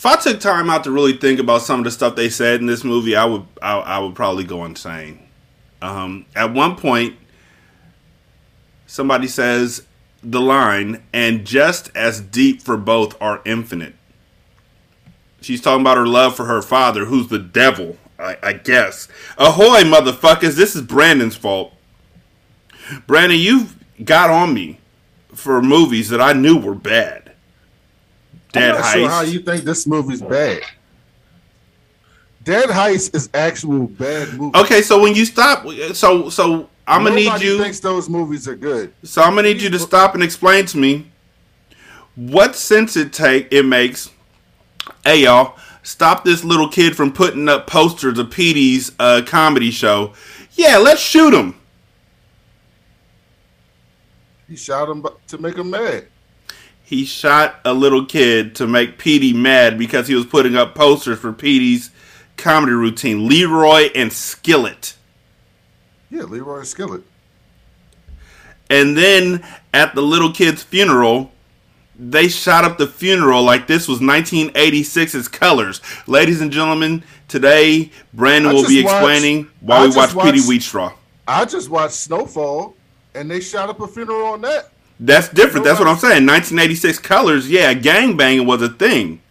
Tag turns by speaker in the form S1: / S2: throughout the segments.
S1: if I took time out to really think about some of the stuff they said in this movie, I would I, I would probably go insane. Um, at one point, somebody says the line, and just as deep for both are infinite. She's talking about her love for her father, who's the devil, I, I guess. Ahoy, motherfuckers! This is Brandon's fault. Brandon, you've got on me for movies that I knew were bad.
S2: Dead Heist. Sure how you think this movie's bad? Dead Heist is actual bad movie.
S1: Okay, so when you stop, so so I'm gonna need you.
S2: Thinks those movies are good.
S1: So I'm gonna need you to stop and explain to me what sense it take it makes. Hey y'all, stop this little kid from putting up posters of Petey's uh, comedy show. Yeah, let's shoot him.
S2: He shot him to make him mad.
S1: He shot a little kid to make Petey mad because he was putting up posters for Petey's comedy routine. Leroy and Skillet.
S2: Yeah, Leroy and Skillet.
S1: And then at the little kid's funeral, they shot up the funeral like this was 1986's colors. Ladies and gentlemen, today Brandon will be explaining watched, why we watch Petey Wheatstraw.
S2: I just watched Snowfall, and they shot up a funeral on that.
S1: That's different. That's what I'm saying. 1986 colors, yeah, gangbanging was a thing.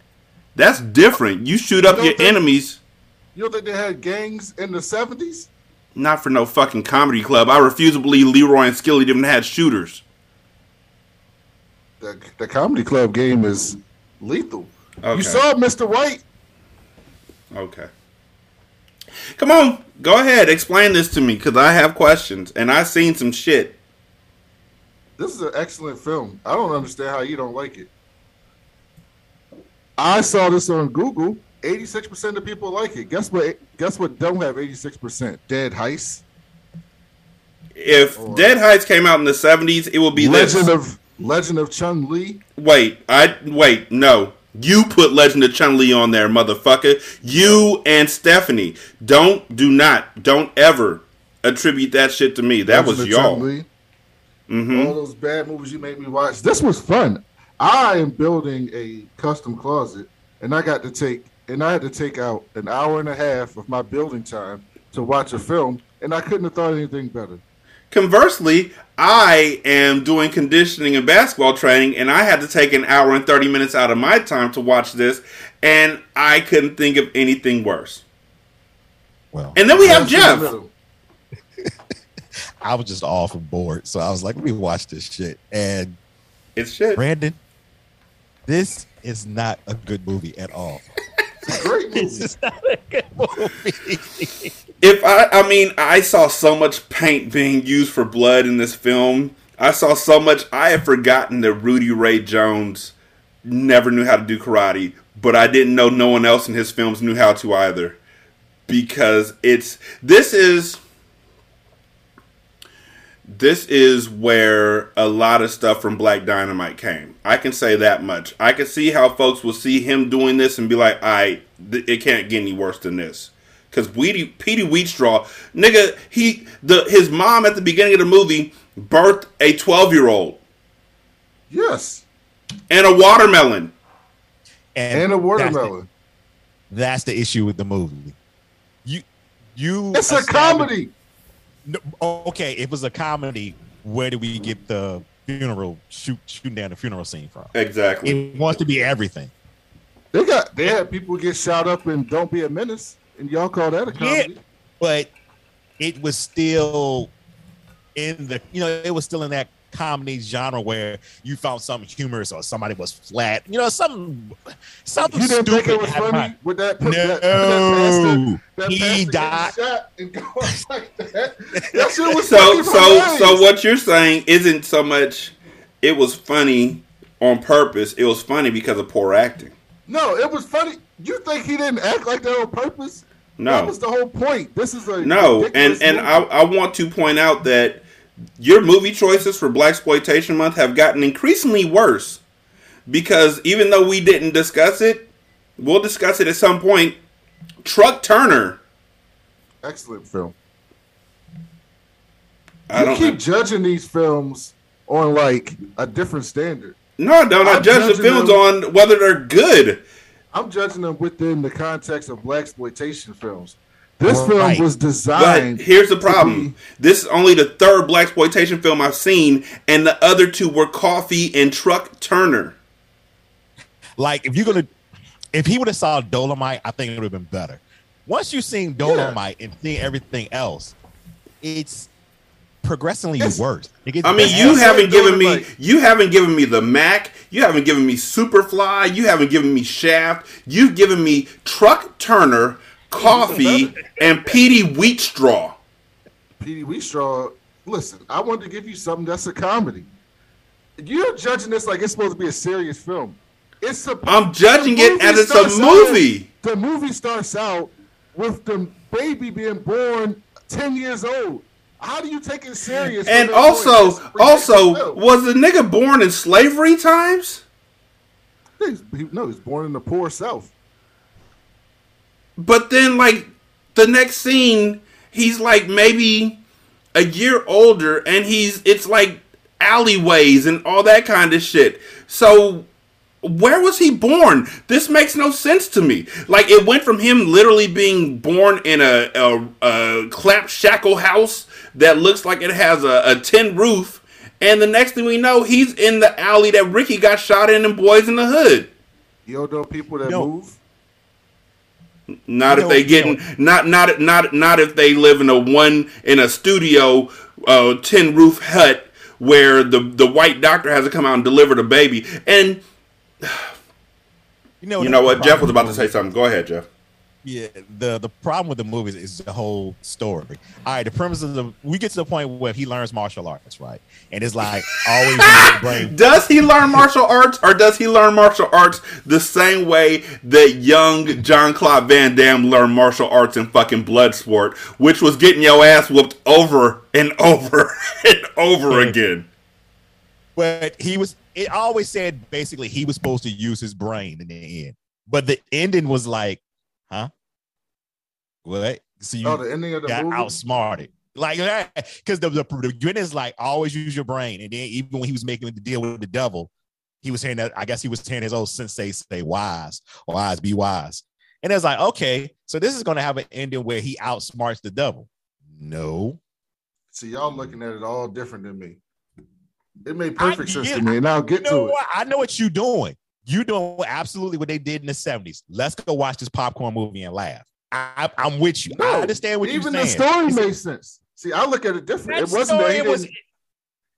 S1: That's different. You shoot up you your think, enemies.
S2: You don't think they had gangs in the 70s?
S1: Not for no fucking comedy club. I refuse to believe Leroy and Skilly didn't have shooters.
S2: The, the comedy club game is lethal. Okay. You saw Mr. White.
S1: Okay. Come on, go ahead, explain this to me because I have questions and I've seen some shit.
S2: This is an excellent film. I don't understand how you don't like it. I saw this on Google 86% of people like it. Guess what? Guess what? Don't have 86%. Dead Heist.
S1: If or Dead Heist came out in the 70s, it would be
S2: Legend
S1: this.
S2: of Legend of Chun Li.
S1: Wait, I wait. No, you put Legend of Chun Li on there, motherfucker. You and Stephanie. Don't, do not, don't ever attribute that shit to me. That Legend was y'all.
S2: Mm-hmm. All those bad movies you made me watch. This was fun. I am building a custom closet, and I got to take and I had to take out an hour and a half of my building time to watch a film, and I couldn't have thought anything better.
S1: Conversely, I am doing conditioning and basketball training, and I had to take an hour and 30 minutes out of my time to watch this, and I couldn't think of anything worse. Well, and then we have Jeff.
S3: I was just off and bored, so I was like, let me watch this shit. And
S1: it's shit.
S3: Brandon, this is not a good movie at all.
S2: It's a great movie. this is not a good
S1: movie. if I, I mean, I saw so much paint being used for blood in this film. I saw so much. I had forgotten that Rudy Ray Jones never knew how to do karate, but I didn't know no one else in his films knew how to either. Because it's this is this is where a lot of stuff from Black Dynamite came. I can say that much. I can see how folks will see him doing this and be like, "I, it can't get any worse than this." Because Petey, Petey Wheatstraw, nigga, he the his mom at the beginning of the movie birthed a twelve year old.
S2: Yes.
S1: And a watermelon.
S2: And, and a watermelon.
S3: That's the, that's the issue with the movie. You, you.
S2: It's a comedy
S3: no, okay, it was a comedy. Where do we get the funeral shoot shooting down the funeral scene from?
S1: Exactly.
S3: It wants to be everything.
S2: They got they had people get shot up and don't be a menace, and y'all call that a comedy. Yeah,
S3: but it was still in the you know it was still in that comedy genre where you found something humorous or somebody was flat. You know, something something you didn't stupid. Think it was funny with that. No, that, that, that he died.
S1: Like that. that shit was so so so. What you're saying isn't so much. It was funny on purpose. It was funny because of poor acting.
S2: No, it was funny. You think he didn't act like that on purpose?
S1: No,
S2: that was the whole point. This is a
S1: no, and and I, I want to point out that your movie choices for Black Exploitation Month have gotten increasingly worse because even though we didn't discuss it, we'll discuss it at some point. Truck Turner,
S2: excellent film. I you keep judging these films on like a different standard.
S1: No, no, I judge the films them. on whether they're good.
S2: I'm judging them within the context of black exploitation films. This film right. was designed.
S1: But here's the problem: this is only the third black exploitation film I've seen, and the other two were Coffy and Truck Turner.
S3: Like, if you're gonna, if he would have saw Dolomite, I think it would have been better. Once you've seen Dolomite yeah. and seen everything else, it's progressively it's, worse.
S1: I mean, you haven't given me you haven't given me the Mack, you haven't given me Superfly, you haven't given me Shaft, you've given me Truck Turner, Coffy, and Petey Wheatstraw.
S2: Petey Wheatstraw, listen, I wanted to give you something that's a comedy. You're judging this like it's supposed to be a serious film. It's a.
S1: I'm judging it as it's a movie.
S2: Out, the movie starts out with the baby being born ten years old. How do you take it serious?
S1: And also, also, was the nigga born in slavery times?
S2: He's, he, no, he's born in the poor South.
S1: But then, like the next scene, he's like maybe a year older, and he's it's like alleyways and all that kind of shit. So where was he born? This makes no sense to me. Like it went from him literally being born in a a, a clap shackle house that looks like it has a, a tin roof, and the next thing we know, he's in the alley that Ricky got shot in in Boyz n the Hood.
S2: You don't know people that Yo. move.
S1: Not you if they getting not not not not if they live in a one in a studio uh, tin roof hut where the the white doctor has to come out and deliver the baby. And you know, you know what? Jeff was about to say something. Go ahead, Jeff.
S3: Yeah, the the problem with the movies is the whole story. All right, the premise of the we get to the point where he learns martial arts, right? And it's like always
S1: brain. Does he learn martial arts, or does he learn martial arts the same way that young Jean-Claude Van Damme learned martial arts in fucking Bloodsport, which was getting your ass whooped over and over and over again?
S3: But he was. It always said basically he was supposed to use his brain in the end, but the ending was like? What? So you oh, the ending of the got movie? outsmarted. Like, that, because the, the, the is like always use your brain. And then even when he was making the deal with the devil, he was saying that I guess he was saying his old sensei say, wise, wise, be wise. And it's like, okay, so this is gonna have an ending where he outsmarts the devil. No.
S2: See, y'all looking at it all different than me. It made perfect I, sense to me, and I'll get
S3: you know
S2: to it.
S3: I know what you're doing. You doing absolutely what they did in the 70s. Let's go watch this popcorn movie and laugh. I, am with you. No, I understand what you're saying.
S2: Even the story made sense. See, I look at it different. It wasn't that he didn't. Was,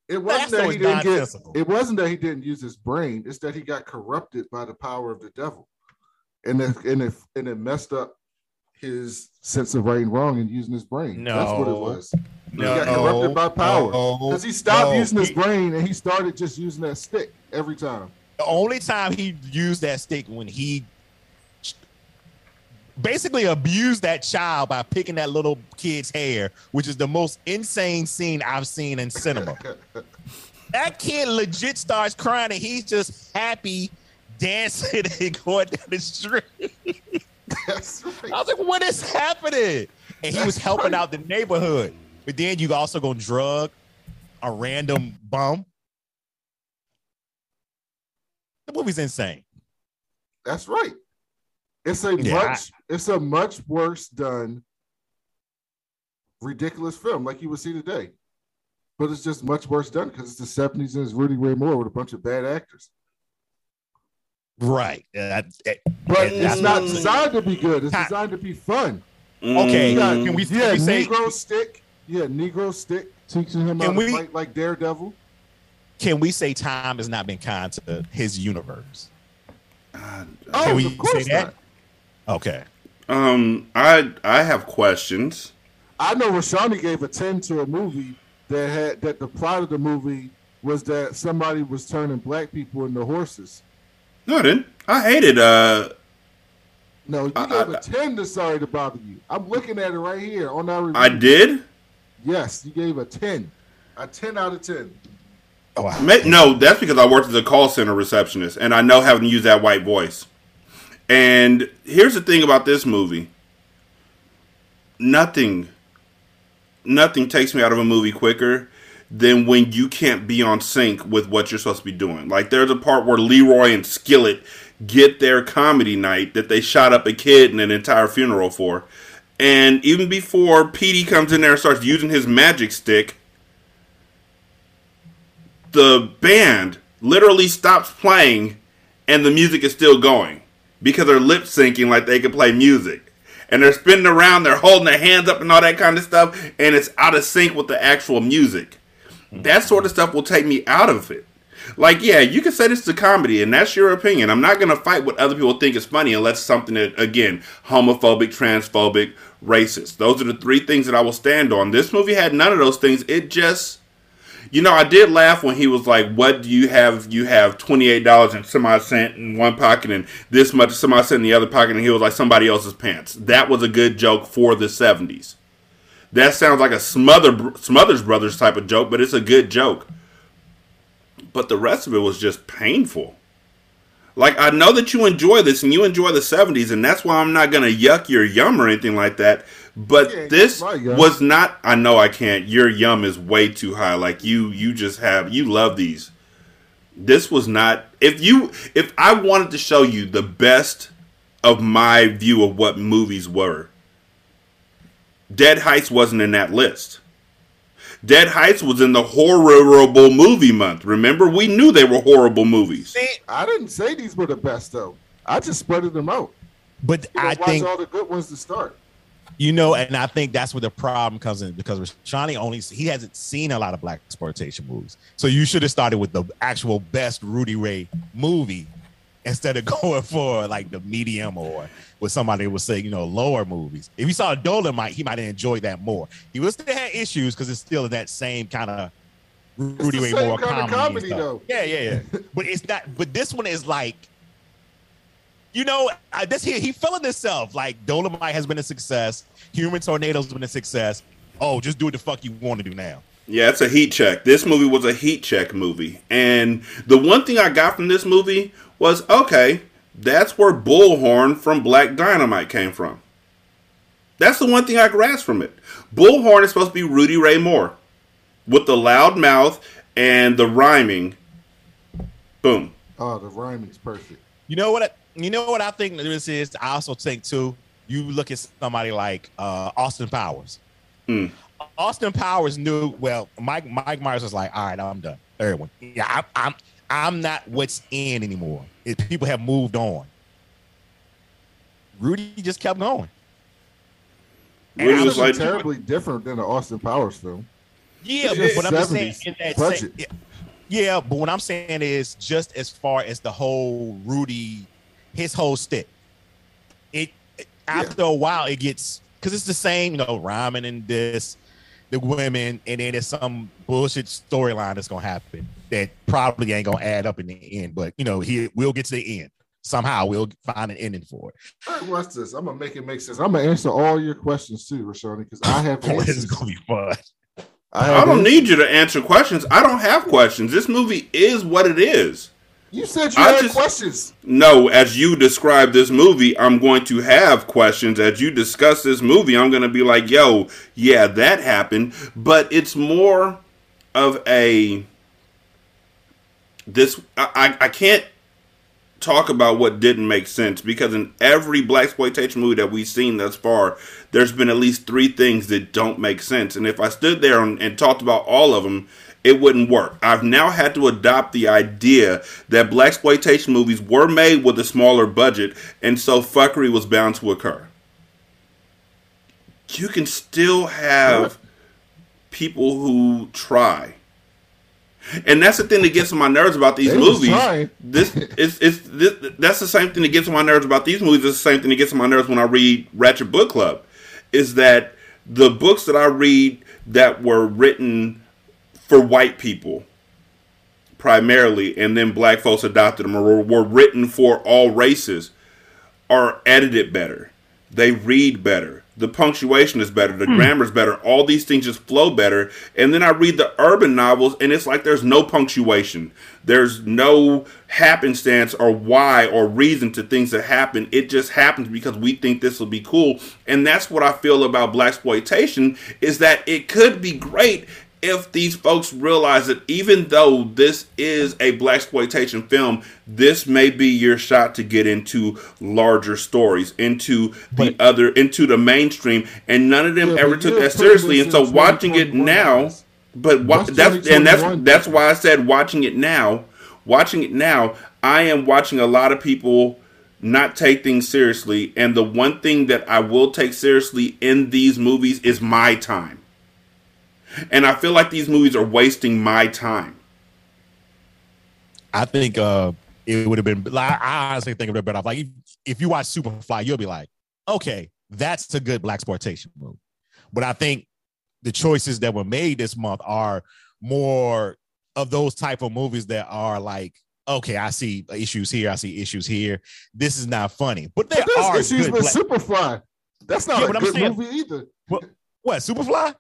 S2: it wasn't that he didn't get. It wasn't that he didn't use his brain. It's that he got corrupted by the power of the devil, and it and it and it messed up his sense of right and wrong and using his brain. No, that's what it was. No, he got corrupted by power because no, he stopped no, using his he, brain and he started just using that stick every time.
S3: The only time he used that stick when he basically abused that child by picking that little kid's hair, which is the most insane scene I've seen in cinema. that kid legit starts crying and he's just happy dancing and going down the street. That's right. I was like, what is happening? And he That's was helping right. out the neighborhood. But then you also go drug a random bum the movie's insane.
S2: That's right. It's a yeah, much I, it's a much worse done ridiculous film like you would see today. But it's just much worse done because it's the 70s and it's Rudy Ray Moore with a bunch of bad actors.
S3: Right. Uh,
S2: but it's not designed to be good. It's designed to be fun.
S3: Okay. Got, can we,
S2: yeah, can we say Negro stick? Yeah, Negro stick teaching him how to fight like Daredevil
S3: can we say time has not been kind to his universe?
S2: Uh, oh, can we of course say that?
S3: Not. Okay.
S1: Um, I I have questions.
S2: I know Rashani gave a ten to a movie that had that the plot of the movie was that somebody was turning black people into horses.
S1: No, I didn't. I hated. uh
S2: No, you I, gave I, a ten to Sorry to Bother You. I'm looking at it right here on our review.
S1: I did.
S2: Yes, you gave a ten, a ten out of ten.
S1: Oh, wow. No, that's because I worked as a call center receptionist, and I know how to use that white voice. And here's the thing about this movie: nothing, nothing takes me out of a movie quicker than when you can't be on sync with what you're supposed to be doing. Like there's a part where Leroy and Skillet get their comedy night that they shot up a kid and an entire funeral for. And even before Petey comes in there and starts using his magic stick, the band literally stops playing and the music is still going because they're lip syncing like they can play music. And they're spinning around, they're holding their hands up and all that kind of stuff, and it's out of sync with the actual music. That sort of stuff will take me out of it. Like, yeah, you can say this is a comedy, and that's your opinion. I'm not going to fight what other people think is funny unless it's something that, again, homophobic, transphobic, racist. Those are the three things that I will stand on. This movie had none of those things. It just you know, I did laugh when he was like, "What do you have? You have twenty eight dollars and some odd cent in one pocket and this much some odd cent in the other pocket," and he was like, "Somebody else's pants." That was a good joke for the seventies. That sounds like a Smother Smothers Brothers type of joke, but it's a good joke. But the rest of it was just painful. Like I know that you enjoy this and you enjoy the '70s, and that's why I'm not gonna yuck your yum or anything like that. But yeah, this was not. I know I can't. Your yum is way too high. Like you, you just have. You love these. This was not. If you, if I wanted to show you the best of my view of what movies were, Dead Heist wasn't in that list. Dead Heist was in the horrible movie month. Remember, we knew they were horrible movies.
S2: See, I didn't say these were the best though. I just spread them out.
S3: But I think
S2: all the good ones to start.
S3: You know, and I think that's where the problem comes in because Shawnee only he hasn't seen a lot of black exploitation movies. So you should have started with the actual best Rudy Ray movie instead of going for like the medium or with somebody would say, you know, lower movies. If you saw Dolomite, he might have enjoyed that more. He would still have issues because it's still that same kind of Rudy Ray Moore comedy. comedy though. Yeah, yeah, yeah. but it's not. But this one is like you know, I, this he he feeling himself. Like Dolomite has been a success. Human Tornado's been a success. Oh, just do what the fuck you want to do now.
S1: Yeah, it's a heat check. This movie was a heat check movie. And the one thing I got from this movie was okay, that's where Bullhorn from Black Dynamite came from. That's the one thing I grasped from it. Bullhorn is supposed to be Rudy Ray Moore with the loud mouth and the rhyming. Boom.
S2: Oh, the rhyming's perfect.
S3: You know what? You know what I think this is. I also think too. You look at somebody like uh, Austin Powers. Mm. Austin Powers knew well. Mike Mike Myers was like, "All right, I'm done." Everyone, yeah, I, I'm I'm not what's in anymore. It, people have moved on. Rudy just kept going.
S2: Rudy was like terribly different than the Austin Powers film.
S3: Yeah, but, but I'm saying in that same, yeah, yeah, but what I'm saying is just as far as the whole Rudy his whole stick. It after yeah. a while it gets because it's the same, you know, rhyming and this, the women, and then there's some bullshit storyline that's gonna happen that probably ain't gonna add up in the end. But you know, he we'll get to the end somehow. We'll find an ending for it.
S2: All right, watch this. I'm gonna make it make sense. I'm gonna answer all your questions too, Rashani, because I have.
S3: this is gonna be fun.
S1: I, I don't need you to answer questions. I don't have questions. This movie is what it is.
S2: You said you I had just, questions.
S1: No, as you describe this movie, I'm going to have questions. As you discuss this movie, I'm going to be like, yo, yeah, that happened. But it's more of a. This. I, I can't talk about what didn't make sense because in every black exploitation movie that we've seen thus far, there's been at least three things that don't make sense. And if I stood there and, and talked about all of them, it wouldn't work. I've now had to adopt the idea that black exploitation movies were made with a smaller budget, and so fuckery was bound to occur. You can still have people who try. And that's the thing that gets on my nerves about these they movies. This is it's this, that's the same thing that gets on my nerves about these movies. It's the same thing that gets on my nerves when I read Ratchet Book Club. Is that the books that I read that were written for white people primarily, and then black folks adopted them or were written for all races, are edited better. They read better. The punctuation is better. The hmm. grammar is better. All these things just flow better. And then I read the urban novels, and it's like there's no punctuation. There's no happenstance or why or reason to things that happen. It just happens because we think this will be cool. And that's what I feel about black exploitation is that it could be great if these folks realize that even though this is a black exploitation film, this may be your shot to get into larger stories, into the other, into the mainstream, and none of them yeah, ever took that seriously. And so watching it now, but wa- that's and that's that's why I said watching it now, watching it now, I am watching a lot of people not take things seriously, and the one thing that I will take seriously in these movies is my time and I feel like these movies are wasting my time.
S3: I think uh, it would have been. Like, I honestly think it would have been off. Like if, if you watch Superfly, you'll be like, okay, that's a good black exploitation movie. But I think the choices that were made this month are more of those type of movies that are like, okay, I see issues here, I see issues here. This is not funny, but there but are
S2: issues with black- Superfly. That's not yeah, a good saying, movie either.
S3: What, what Superfly?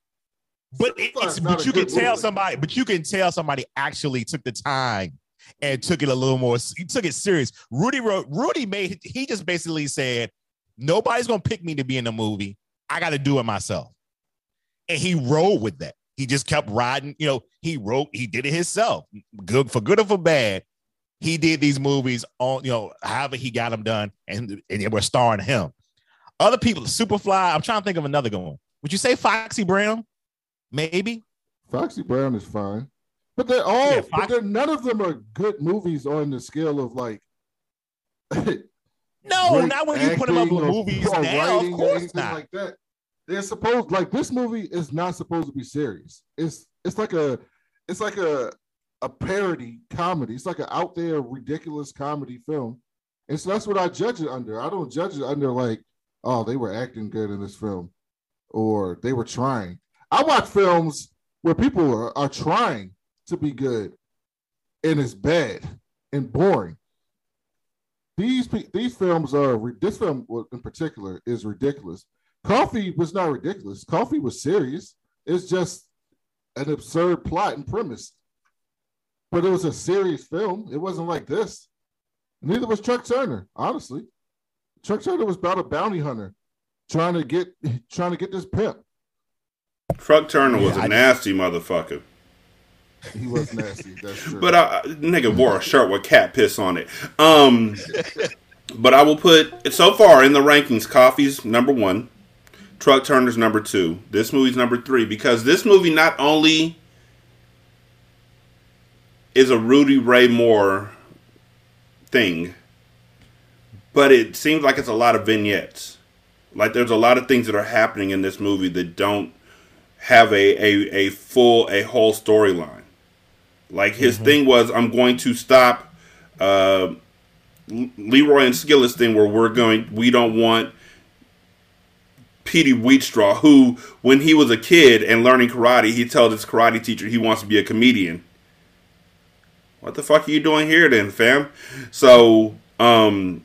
S3: But it, it's but you can tell movie. somebody, but you can tell somebody actually took the time and took it a little more. He took it serious. Rudy wrote. Rudy made. He just basically said, "Nobody's gonna pick me to be in the movie. I got to do it myself." And he rolled with that. He just kept riding. You know, he wrote. He did it himself. Good for good or for bad. He did these movies on. You know, however he got them done, and and they were starring him. Other people, Superfly. I'm trying to think of another good one. Would you say Foxy Brown? Maybe.
S2: Foxy Brown is fine, but they're all, yeah, but they're, none of them are good movies on the scale of like.
S3: no, not when you put them up with movies or now. Of course not.
S2: Like that. They're supposed like this movie is not supposed to be serious. It's it's like a it's like a a parody comedy. It's like an out there ridiculous comedy film. And so that's what I judge it under. I don't judge it under like, oh, they were acting good in this film or they were trying. I watch films where people are, are trying to be good and it's bad and boring. These these films are this film in particular is ridiculous. Coffy was not ridiculous. Coffy was serious. It's just an absurd plot and premise. But it was a serious film. It wasn't like this. Neither was Truck Turner, honestly. Truck Turner was about a bounty hunter trying to get trying to get this pimp.
S1: Truck Turner was yeah, a I nasty motherfucker.
S2: He was nasty. That's true.
S1: But uh, nigga wore a shirt with cat piss on it. Um, but I will put so far in the rankings. Coffy's number one. Truck Turner's number two. This movie's number three because this movie not only is a Rudy Ray Moore thing, but it seems like it's a lot of vignettes. Like there's a lot of things that are happening in this movie that don't have a a, a full a whole storyline. Like his mm-hmm. thing was, I'm going to stop uh, Leroy and Skillet's thing where we're going. We don't want Petey Wheatstraw, who when he was a kid and learning karate, he told his karate teacher he wants to be a comedian. What the fuck are you doing here then, fam? So, um,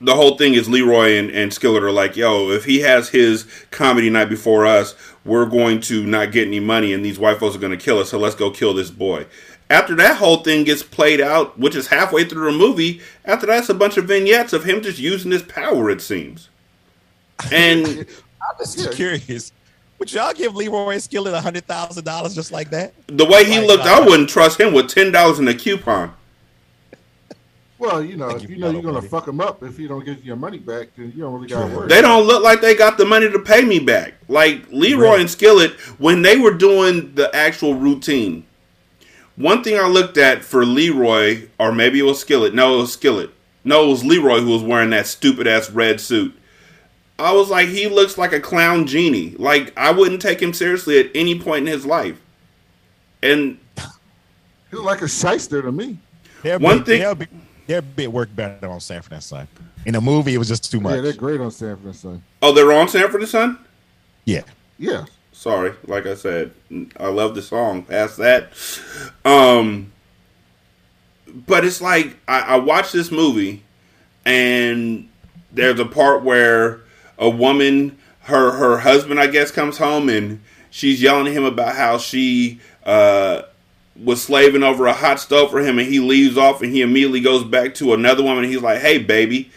S1: the whole thing is Leroy and, and Skillet are like, yo, if he has his comedy night before us, we're going to not get any money and these white folks are going to kill us, so let's go kill this boy. After that whole thing gets played out, which is halfway through the movie, after that's a bunch of vignettes of him just using his power, it seems. And
S3: I'm just curious. Would y'all give Leroy and Skillet a hundred thousand dollars just like that?
S1: The way he like, looked, uh, I wouldn't trust him with ten dollars in a coupon.
S2: Well, you know, if you know you're gonna fuck them up if you don't get your money back, then you don't really got to worry.
S1: They don't look like they got the money to pay me back. Like Leroy right. and Skillet, when they were doing the actual routine, one thing I looked at for Leroy, or maybe it was Skillet. No, it was Skillet. No, it was Leroy who was wearing that stupid ass red suit. I was like, he looks like a clown genie. Like I wouldn't take him seriously at any point in his life. And
S2: he looked like a shyster to me.
S1: One thing
S3: their bit worked better on Sanford and Son. In the movie, it was just too much.
S2: Yeah, they're great on Sanford and Son.
S1: Oh, they're on Sanford and Son.
S3: Yeah.
S2: Yeah.
S1: Sorry, like I said, I love the song. Past that, um, but it's like I, I watched this movie, and there's a part where a woman, her her husband, I guess, comes home and she's yelling at him about how she uh, was slaving over a hot stove for him and he leaves off and he immediately goes back to another woman he's like hey baby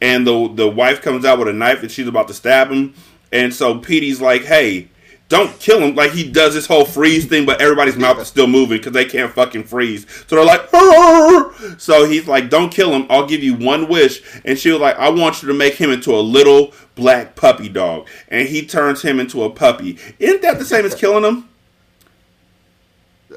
S1: and the the wife comes out with a knife and she's about to stab him and so Petey's like hey don't kill him. Like he does this whole freeze thing, but everybody's mouth is still moving because they can't fucking freeze. So they're like, Arr! so he's like, don't kill him. I'll give you one wish. And she was like, I want you to make him into a little black puppy dog. And he turns him into a puppy. Isn't that the same as killing him?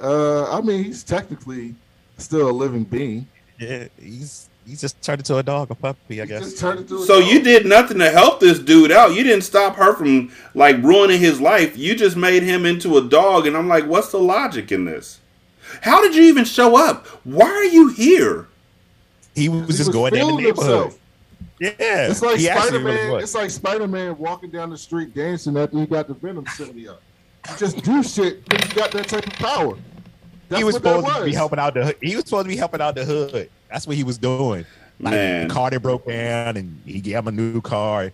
S2: Uh, I mean, he's technically still a living being.
S3: Yeah, he's he just turned into a dog, a puppy, I guess.
S1: so dog. you did nothing to help this dude out. You didn't stop her from like ruining his life. You just made him into a dog, and I'm like, what's the logic in this? How did you even show up? Why are you here?
S3: He was he just was going down the neighborhood. Himself. Yeah,
S2: it's like Spider Man. It's like Spider Man walking down the street dancing after he got the Venom symbiote. up. You just do shit when you got that type of power.
S3: That's he was supposed was. to be helping out the. He was supposed to be helping out the hood. That's what he was doing. Like, Man, the car that broke down, and he gave him a new car.
S2: It,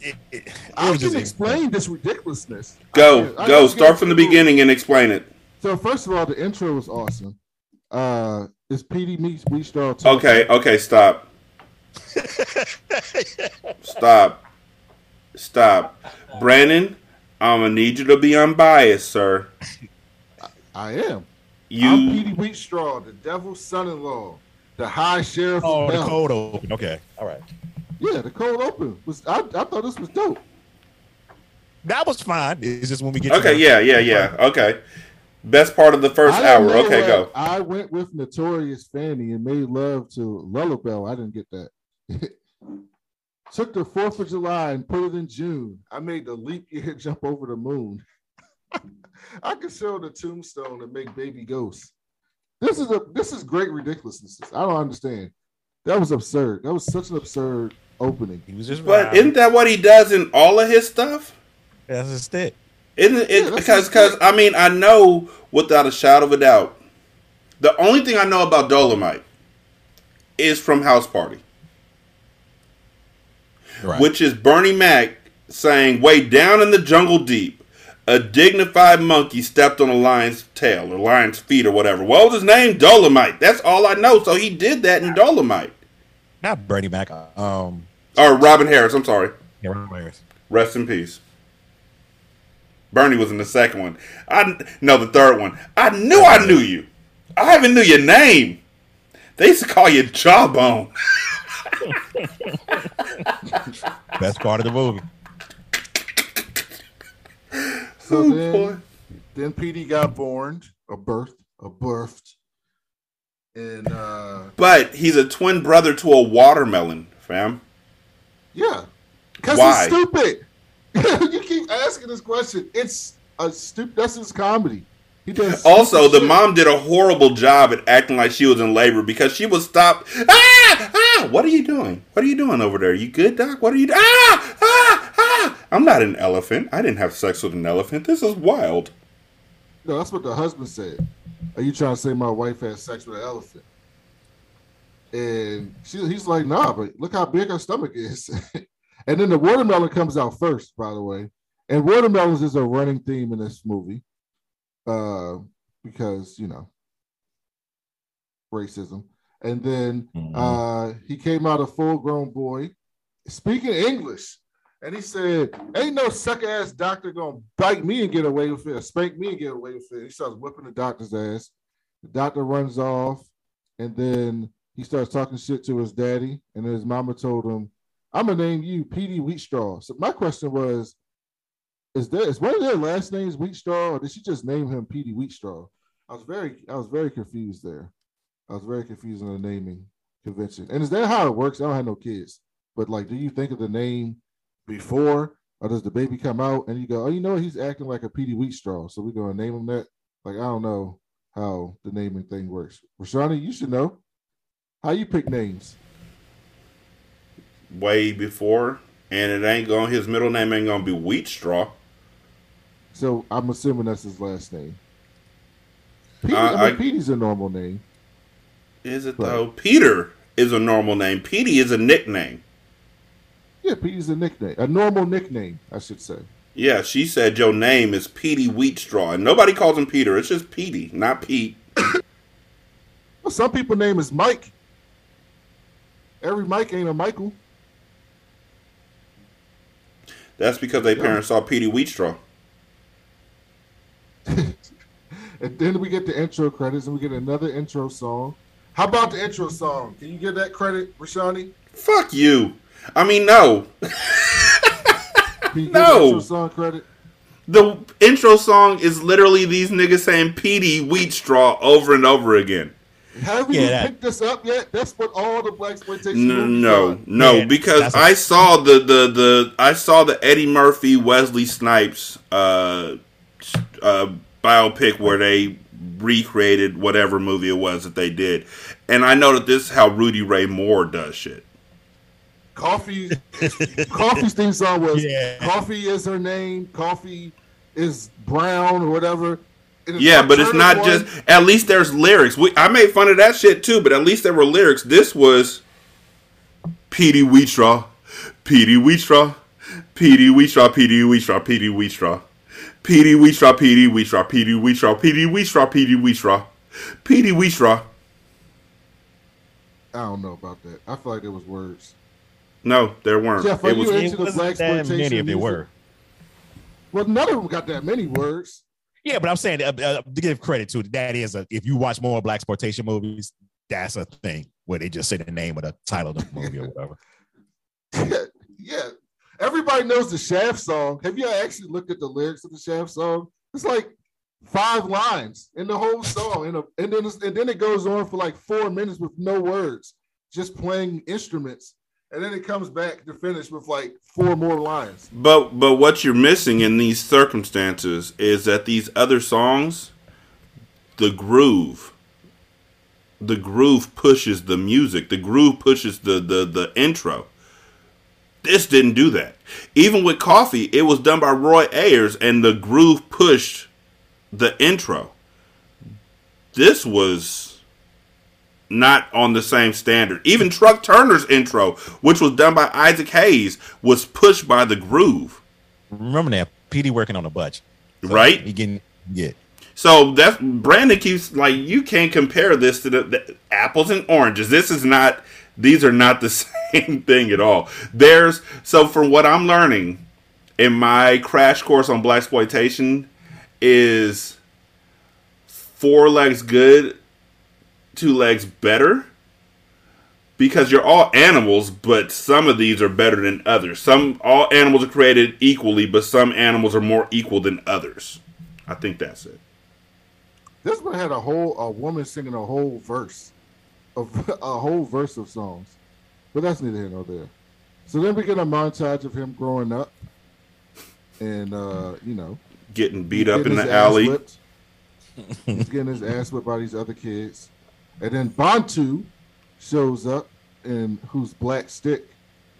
S2: it, it I can explain this ridiculousness.
S1: Go, I, go. Start from the beginning and explain it.
S2: So first of all, the intro was awesome. Uh, it's PD meets We Star.
S1: Okay, okay, stop. stop. Stop. Brandon, I'm gonna need you to be unbiased, sir.
S2: I am. You, I'm Petey Wheatstraw, the devil's son-in-law, the high sheriff.
S3: Oh, the cold open. Okay, all right.
S2: Yeah, the cold open was. I, I thought this was dope.
S3: That was fine. It's just when we get.
S1: Okay, yeah, yeah, yeah. Okay. Best part of the first I hour. Okay, go.
S2: I went with Notorious Fanny and made love to Lullabelle. I didn't get that. Took the Fourth of July and put it in June. I made the leap year jump over the moon. I could sell the tombstone and make baby ghosts. This is a this is great ridiculousness. I don't understand. That was absurd. That was such an absurd opening.
S3: He was just
S1: But isn't that what he does in all of his stuff?
S3: That's his stick.
S1: Isn't it yeah, because because I mean I know without a shadow of a doubt. The only thing I know about Dolomite is from House Party. Right. Which is Bernie Mac saying way down in the jungle deep a dignified monkey stepped on a lion's tail or lion's feet or whatever. What was his name? Dolomite. That's all I know. So he did that in Dolomite.
S3: Not Bernie Mac. Um,
S1: or Robin Harris. I'm sorry.
S3: Yeah, Robin Harris.
S1: Rest in peace. Bernie was in the second one. I no, the third one. I knew I knew you. I even knew your name. They used to call you Jawbone.
S3: Best part of the movie.
S2: So oh, then, boy. then Petey got born, a birth, a birthed, and uh
S1: but he's a twin brother to a watermelon, fam.
S2: Yeah, because he's stupid. you keep asking this question. It's a stupid. That's his comedy.
S1: He does. Also, the shit. mom did a horrible job at acting like she was in labor because she was stopped. Ah, ah! What are you doing? What are you doing over there? You good, doc? What are you? Ah, ah! I'm not an elephant. I didn't have sex with an elephant. This is wild.
S2: No, that's what the husband said. Are you trying to say my wife had sex with an elephant? And she, he's like, nah, but look how big her stomach is. and then the watermelon comes out first, by the way. And watermelons is a running theme in this movie. Uh, because, you know, racism. And then mm-hmm. uh, he came out a full grown boy speaking English. And he said, Ain't no suck ass doctor gonna bite me and get away with it, spank me and get away with it. He starts whipping the doctor's ass. The doctor runs off, and then he starts talking shit to his daddy. And his mama told him, I'm gonna name you Petey Wheatstraw. So my question was, is there is one of their last names Wheatstraw, or did she just name him Petey Wheatstraw? I was very I was very confused there. I was very confused on the naming convention. And is that how it works? I don't have no kids. But like, do you think of the name before, or does the baby come out and you go, oh, you know, he's acting like a Petey Wheatstraw, so we're gonna name him that? Like, I don't know how the naming thing works. Rashani, you should know. How you pick names?
S1: Way before, and it ain't going. His middle name ain't gonna be Wheatstraw.
S2: So I'm assuming that's his last name. Petey, uh, I mean, I, Petey's a normal name.
S1: Is it but, though? Peter is a normal name. Petey is a nickname.
S2: Yeah, Petey's a nickname, a normal nickname, I should say.
S1: Yeah, she said your name is Petey Wheatstraw, and nobody calls him Peter. It's just Petey, not Pete.
S2: well, some people' name is Mike. Every Mike ain't a Michael.
S1: That's because their yeah. parents saw Petey Wheatstraw.
S2: and then we get the intro credits, and we get another intro song. How about the intro song? Can you give that credit, Rashani?
S1: Fuck you. I mean, no.
S2: Can you
S1: No.
S2: the intro song credit?
S1: The intro song is literally these niggas saying Petey Wheatstraw over and over again.
S2: Have we
S3: Yeah, that-
S2: picked this up yet? That's what all the black exploitation
S1: No, no, no,
S3: Yeah,
S1: because
S3: that's a-
S1: I saw the, the the I saw the Eddie Murphy Wesley Snipes uh, uh, biopic where they recreated whatever movie it was that they did, and I know that this is how Rudy Ray Moore does shit.
S2: Coffy, Coffy's theme song was
S3: Yeah.
S2: "Coffy is her name." Coffee is brown or whatever.
S1: Yeah, but it's not
S2: one-
S1: just. At least there's lyrics. We, I made fun of that shit too, but at least there were lyrics. This was Petey Wheatstraw, Petey Wheatstraw, Petey Wheatstraw, Petey Wheatstraw, Petey Wheatstraw, Petey Wheatstraw, Petey Wheatstraw, Petey Wheatstraw, Petey Wheatstraw, Petey Wheatstraw, Petey Wheatstraw.
S2: I don't know about that. I feel like there was words.
S1: No, there weren't.
S2: Jeff,
S1: it was.
S2: you
S3: It
S2: into the
S3: wasn't
S2: black
S3: that many
S2: exploitation
S3: if there were.
S2: Well, none of them got that many words.
S3: Yeah, but I'm saying uh, uh, to give credit to it, that is a. If you watch more black exploitation movies, that's a thing where they just say the name of the title of the movie or whatever.
S2: yeah, everybody knows the Shaft song. Have you actually looked at the lyrics of the Shaft song? It's like five lines in the whole song, and, a, and then it's, and then it goes on for like four minutes with no words, just playing instruments, and then it comes back to finish with like four more lines.
S1: But but what you're missing in these circumstances is that these other songs, the groove, the groove pushes the music. The groove pushes the the the intro. This didn't do that. Even with Coffy, it was done by Roy Ayers, and the groove pushed the intro. This was not on the same standard. Even Truck Turner's intro, which was done by Isaac Hayes, was pushed by the groove.
S3: Remember that Petey working on a budget,
S1: Right?
S3: He getting yeah.
S1: So that's Brandon keeps like you can't compare this to the, the apples and oranges. This is not; these are not the same thing at all. There's so from what I'm learning in my crash course on black exploitation is four legs good, two legs better. Because you're all animals, but some of these are better than others. Some all animals are created equally, but some animals are more equal than others. I think that's it.
S2: This one had a whole a woman singing a whole verse of a whole verse of songs, but that's neither here nor there. So then we get a montage of him growing up, and uh, you know,
S1: Getting beat up
S2: getting
S1: in the alley.
S2: whipped. He's getting his ass whipped by these other kids, and then Bantu shows up, and who's Black Stick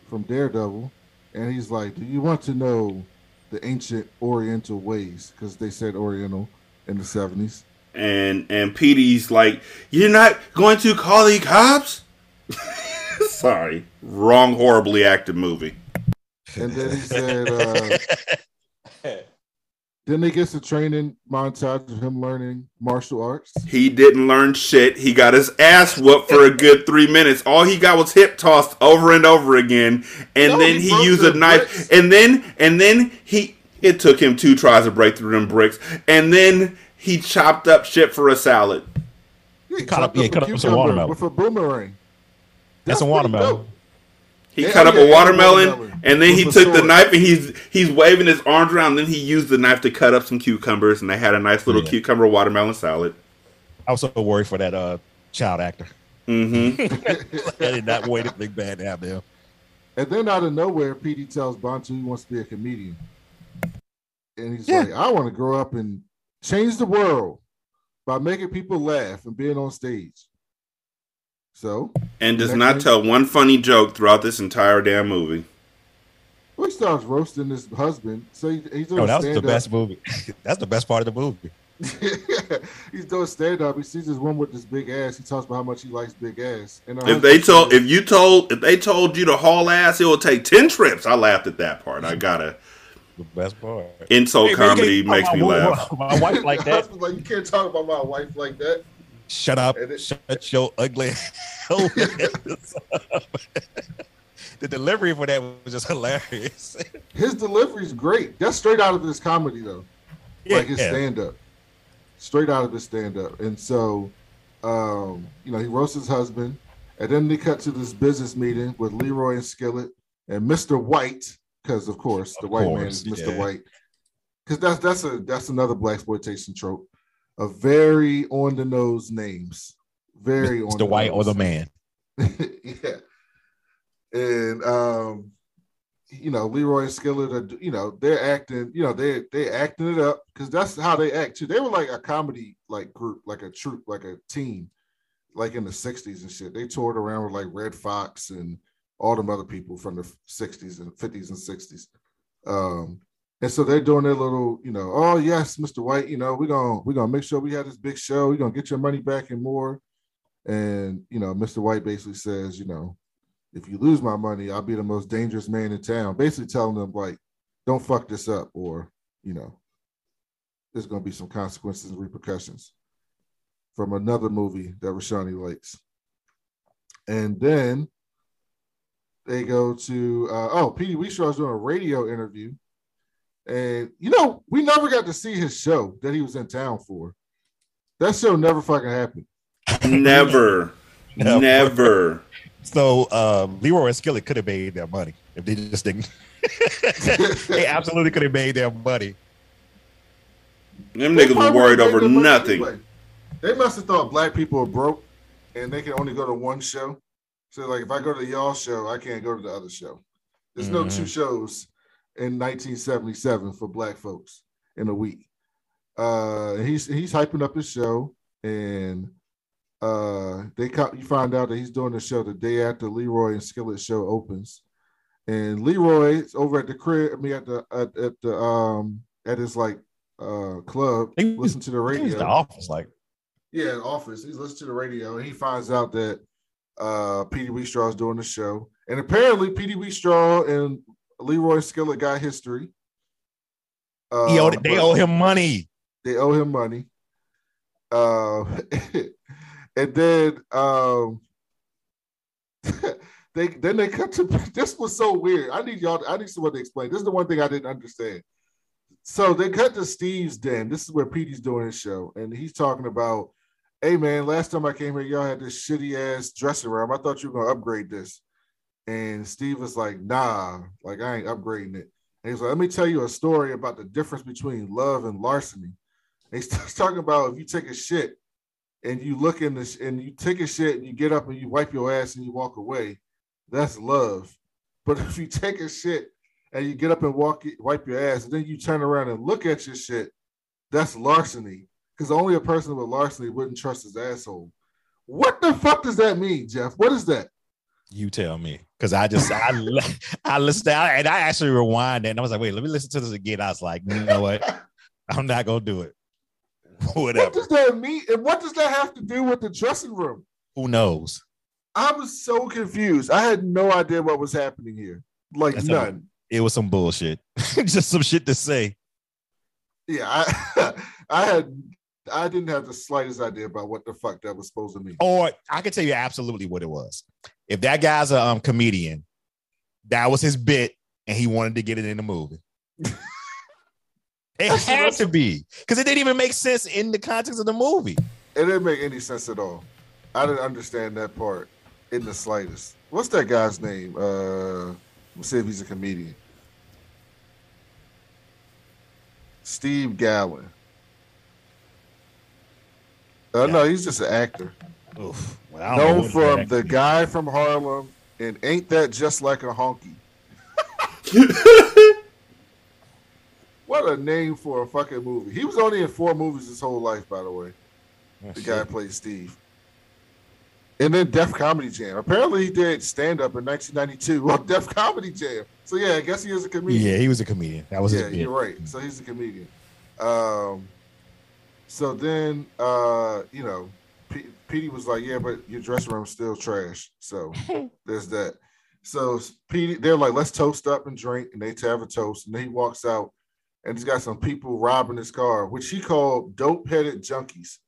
S2: from Daredevil, and he's like, "Do you want to know the ancient Oriental ways?" Because they said Oriental in the seventies.
S1: And and Petey's like, You're not going to call the cops? Sorry. Wrong horribly acted movie.
S2: And then he said, uh, then they get the training montage of him learning martial arts.
S1: He didn't learn shit. He got his ass whooped for a good three minutes. All he got was hip tossed over and over again. And
S2: No,
S1: then
S2: he
S1: he used a knife.
S2: bricks.
S1: And then and then he it took him two tries to break through them bricks. And then he chopped up shit for a salad.
S2: He
S3: Cut up-
S2: chopped
S3: yeah,
S2: a
S3: cut up some
S2: cucumber
S3: watermelon.
S2: with a boomerang.
S3: That's a
S2: pretty
S3: watermelon.
S2: Dope.
S1: He
S2: Yeah,
S1: cut up
S2: yeah,
S1: a watermelon,
S2: watermelon.
S1: and then he took the knife and he's he's waving his arms around. Then he used the knife to cut up some cucumbers, and they had a nice little
S3: Yeah.
S1: cucumber watermelon salad.
S3: I was so worried for that uh child actor.
S1: Mm-hmm.
S3: I did not wait a big bad to have them.
S2: And then out of nowhere, Petey tells Bantu he wants to be a comedian. And he's
S3: Yeah.
S2: like, I want to grow up and change the world by making people laugh and being on stage. So
S1: And does not
S2: thing-
S1: tell one funny joke throughout this entire damn movie.
S2: well, he starts roasting his husband. So he, he's doing oh,
S3: No, that was the
S2: stand-up.
S3: best movie. That's the best part of the movie.
S2: he's doing stand up. He sees this one with this big ass. He talks about how much he likes big ass. And
S1: If they told, if you told, if they told you to haul ass, it will take ten trips. I laughed at that part. I gotta
S3: The best part.
S1: insult
S3: Hey,
S1: comedy
S3: can't
S1: makes
S3: talk
S1: me
S3: about
S1: laugh.
S3: My wife like
S2: her
S3: that.
S2: husband's like, you can't talk about my wife like that.
S3: Shut up.
S2: It-
S3: Shut your ugly. the delivery for that was just hilarious.
S2: His delivery's great. That's straight out of his comedy though. Yeah, like his
S3: Yeah.
S2: stand up. straight out of his stand up. And so, um, you know, he roasts his husband. And then they cut to this business meeting with Leroy and Skillet and Mr. White, because of course the white man is Mr. Yeah. White. Because that's that's a that's another black exploitation trope. A very on the nose names. Very Mr. on
S3: the White or the man.
S2: yeah. And um you know, Leroy and Skillet are, you know, they're acting, you know, they they acting it up because that's how they act too. They were like a comedy like group, like a troop, like a team, like in the '60s and shit. They toured around with like Redd Foxx and all them other people from the '60s and '50s and '60s. Um, and so they're doing their little, you know, oh yes, Mr. White, you know, we're gonna we're gonna make sure we have this big show. We're gonna get your money back and more. And you know, Mr. White basically says, you know, if you lose my money, I'll be the most dangerous man in town. Basically telling them like, don't fuck this up, or you know, there's gonna be some consequences and repercussions from another movie that Rashani likes. And then they go to uh, oh, Petey Wheatstraw's doing a radio interview. And you know, we never got to see his show that he was in town for. That show never fucking happened.
S1: Never. never. never.
S3: So um, Leroy and Skillet could have made their money if they just didn't. they absolutely could have made their money.
S1: Them niggas were worried over nothing. Anyway.
S2: They must have thought black people are broke and they can only go to one show. So, like, if I go to y'all show, I can't go to the other show. There's mm-hmm. no two shows in 1977 for black folks in a week. Uh, he's he's hyping up his show, and uh, they you find out that he's doing the show the day after Leroy and Skillet show opens, and Leroy's over at the crib. I mean, at the at, at the um at his like uh club, listen to the radio.
S3: The office, like
S2: yeah, office. He's listening to the radio, and he finds out that uh Petey Wheatstraw is doing the show, and apparently Petey Wheatstraw and Leroy Skillet got history.
S3: Uh, he owed, they owe him money.
S2: They owe him money. Uh, and then um, they then they cut to this was so weird. I need y'all. I need someone to explain. This is the one thing I didn't understand. So they cut to Steve's den. This is where Petey's doing his show, and he's talking about, "Hey man, last time I came here, y'all had this shitty ass dressing room. I thought you were gonna upgrade this." And Steve was like, "Nah, like I ain't upgrading it." And he's like, "Let me tell you a story about the difference between love and larceny." And talking about if you take a shit and you look in this and you take a shit and you get up and you wipe your ass and you walk away, that's love. But if you take a shit and you get up and walk wipe your ass and then you turn around and look at your shit, that's larceny. Because only a person with larceny wouldn't trust his asshole. What the fuck does that mean, Jeff? What is that?
S3: You tell me, because I just I I listened to, and I actually rewind and I was like, wait, let me listen to this again. I was like, you know what? I'm not gonna do it.
S2: Whatever. What does that mean? And what does that have to do with the dressing room?
S3: Who knows?
S2: I was so confused. I had no idea what was happening here. Like That's none.
S3: It was some bullshit. Just some shit to say.
S2: Yeah, I I had I didn't have the slightest idea about what the fuck that was supposed to mean.
S3: Or I can tell you absolutely what it was. If that guy's a um, comedian, that was his bit, and he wanted to get it in the movie. It had to be because it didn't even make sense in the context of the movie.
S2: It didn't make any sense at all. I didn't understand that part in the slightest. What's that guy's name? Uh, let's see if he's a comedian. Steve Gallon. Uh, yeah. No, he's just an actor. Oof. Well, Known from the guy from Harlem and ain't that just like a honky? What a name for a fucking movie. He was only in four movies his whole life, by the way. That's the guy played Steve. And then Def Comedy Jam. Apparently, he did stand up in 1992 on Def Comedy Jam. So yeah, I guess he is a comedian.
S3: Yeah, he was a comedian. That was
S2: yeah. You're right. So he's a comedian. Um, so then, uh, you know, P- Petey was like, "Yeah, but your dressing room's still trash." So there's that. So Petey, they're like, "Let's toast up and drink," and they have a toast, and then he walks out and he's got some people robbing his car, which he called dope headed junkies.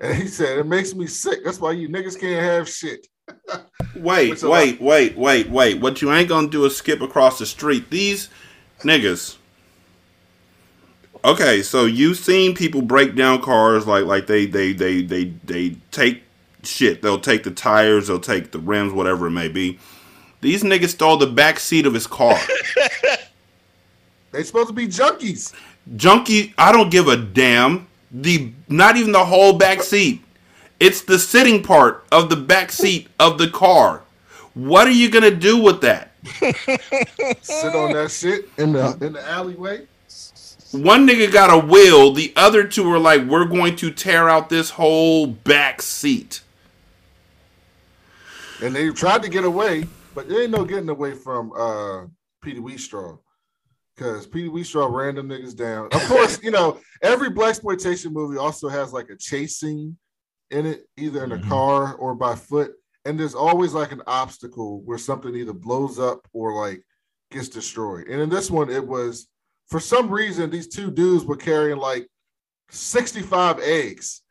S2: And he said, It makes me sick. That's why you niggas can't have shit.
S1: wait, wait, wait, wait, wait. What you ain't gonna do is skip across the street. These niggas okay, so you've seen people break down cars like like they they they they they take shit. They'll take the tires, they'll take the rims, whatever it may be. These niggas stole the back seat of his car.
S2: they supposed to be junkies.
S1: Junkie, I don't give a damn. The not even the whole back seat. It's the sitting part of the back seat of the car. What are you gonna do with that?
S2: Sit on that shit in the in the alleyway.
S1: One nigga got a wheel. The other two were like, "We're going to tear out this whole back seat."
S2: And they tried to get away, but there ain't no getting away from uh Petey Wheatstraw. Cause Petey Wheatstraw ran them niggas down. Of course, you know, every black exploitation movie also has like a chase scene in it, either in a mm-hmm. car or by foot. And there's always like an obstacle where something either blows up or like gets destroyed. And in this one, it was for some reason these two dudes were carrying like 65 eggs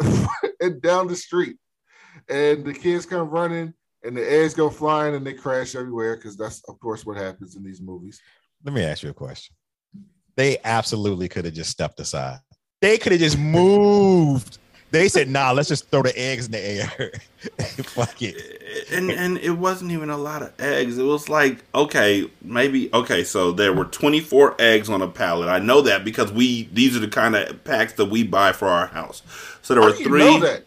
S2: and down the street. And the kids come running and the eggs go flying and they crash everywhere because that's of course what happens in these movies.
S3: Let me ask you a question. They absolutely could have just stepped aside. They could have just moved. They said, "Nah, let's just throw the eggs in the air." Fuck it.
S1: Eh, and and it wasn't even a lot of eggs. It was like, okay, maybe okay. So there were twenty four eggs on a pallet. I know that because we these are the kind of packs that we buy for our house. So there
S2: How
S1: were three.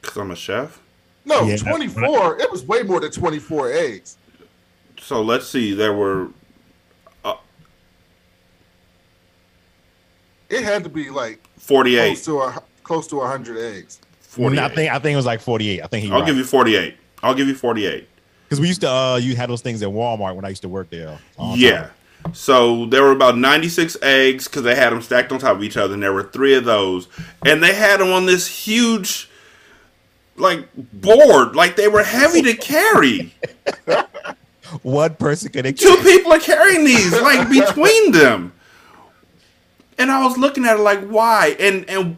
S2: Because
S1: I'm a chef.
S2: No, yeah, 24. It was way more than 24 eggs.
S1: So let's see. There were. Uh,
S2: it had to be like
S1: 48.
S2: Close to, a, close to 100 eggs.
S3: 48. I think I think it was like 48. I think he.
S1: I'll right. give you 48. I'll give you 48.
S3: Because we used to, uh, you had those things at Walmart when I used to work there.
S1: Yeah. So there were about 96 eggs because they had them stacked on top of each other, and there were three of those. And they had them on this huge like bored, like they were heavy to carry.
S3: One person could.
S1: Two people are carrying these, like between them. And I was looking at it like, why? And and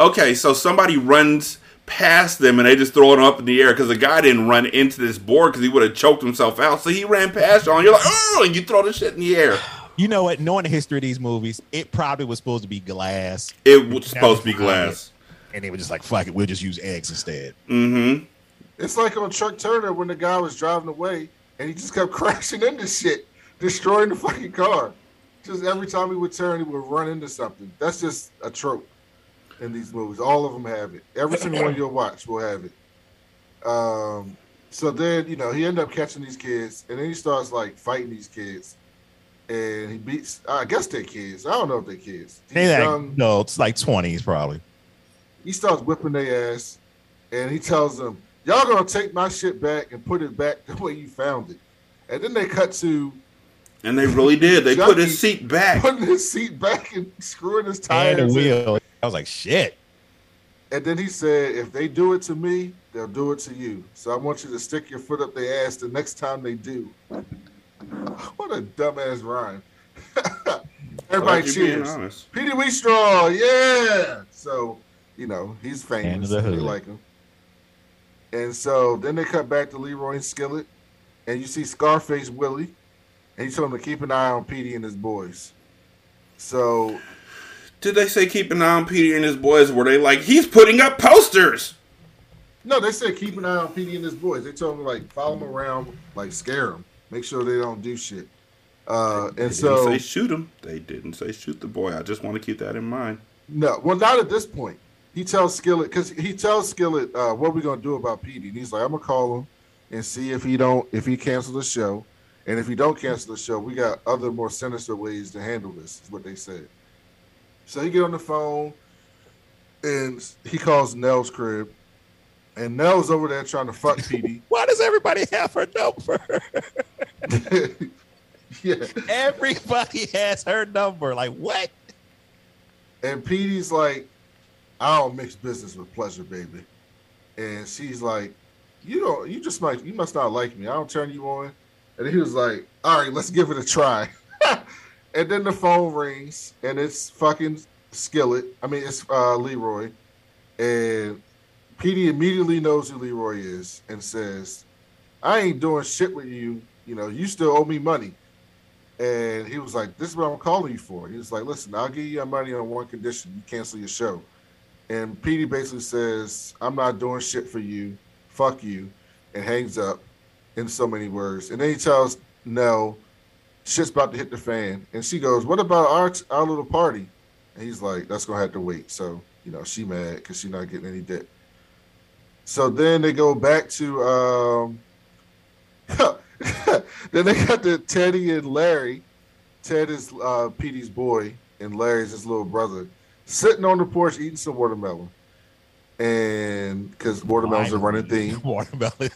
S1: okay, so somebody runs past them and they just throw it up in the air because the guy didn't run into this board because he would have choked himself out. So he ran past you and you're like, oh, and you throw the shit in the air.
S3: You know what? Knowing the history of these movies, it probably was supposed to be glass.
S1: It was supposed to be glass
S3: and they were just like, "Fuck it, we'll just use eggs instead."
S1: Mm-hmm.
S2: It's like on Truck Turner when the guy was driving away and he just kept crashing into shit, destroying the fucking car. Just every time he would turn, he would run into something. That's just a trope in these movies. All of them have it. Every single one you'll watch will have it. Um, so then, you know, he ended up catching these kids, and then he starts like fighting these kids, and he beats. I guess they're kids. I don't know if they're kids.
S3: they like, no, it's like twenties probably
S2: he starts whipping their ass, and he tells them, "Y'all gonna take my shit back and put it back the way you found it." And then they cut to,
S1: and they really did. They put his seat back,
S2: putting his seat back and screwing his tires.
S3: And the wheel. I was like, "Shit."
S2: And then he said, "If they do it to me, they'll do it to you. So I want you to stick your foot up their ass the next time they do." what a dumbass rhyme. Everybody cheers. Petey Wheatstraw, yeah. So you know, he's famous. They like him. And so then they cut back to Leroy and Skillet, and you see Scarface Willie, and he told him to keep an eye on Petey and his boys. So,
S1: did they say keep an eye on Petey and his boys? Were they like he's putting up posters?
S2: No, they said keep an eye on Petey and his boys. They told him like follow them around, like scare them, make sure they don't do shit. Uh, and
S1: they
S2: so
S1: they say shoot him. They didn't say shoot the boy. I just want to keep that in mind.
S2: No, well, not at this point he tells Skillet because he tells Skillet uh, what we gonna do about Petey. And he's like, I'm gonna call him and see if he don't if he cancel the show, and if he don't cancel the show, we got other more sinister ways to handle this. Is what they said. So he get on the phone, and he calls Nell's crib, and Nell's over there trying to fuck Petey.
S3: Why does everybody have her number?
S2: yeah,
S3: everybody has her number. Like what?
S2: And Petey's like, I don't mix business with pleasure, baby. And she's like, you don't, you just might, you must not like me. I don't turn you on. And he was like, all right, let's give it a try. and then the phone rings and it's fucking Skillet. I mean, it's uh, Leroy. And Petey immediately knows who Leroy is and says, I ain't doing shit with you. You know, you still owe me money. And he was like, "This is what I'm calling you for." He was like, "Listen, I'll give you your money on one condition: you cancel your show." And Petey basically says, "I'm not doing shit for you. Fuck you," and hangs up in so many words. And then he tells Nell, "Shit's about to hit the fan," and she goes, "What about our our little party?" And he's like, "That's gonna have to wait." So you know, she mad because she's not getting any dick. So then they go back to um, then they got the Teddy and Larry. Ted is uh, Petey's boy, and Larry's his little brother, sitting on the porch eating some watermelon. And because watermelons are running theme.
S3: Watermelon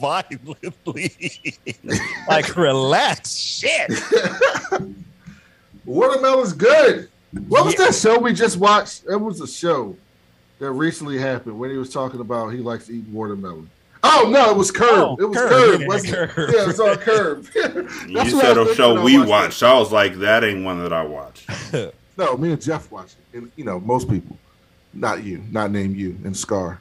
S3: violently. like, relax. Shit.
S2: Watermelon's good. What was yeah. that show we just watched? It was a show that recently happened when he was talking about he likes to eat watermelon. Oh no, it was Curb. Oh, it was Curb. Yeah, wasn't curb. It? yeah, it was on Curb.
S1: you said a show we watched. I was like, that ain't one that I watched.
S2: No, me and Jeff watch it, and you know most people, not you, not name you, and Scar,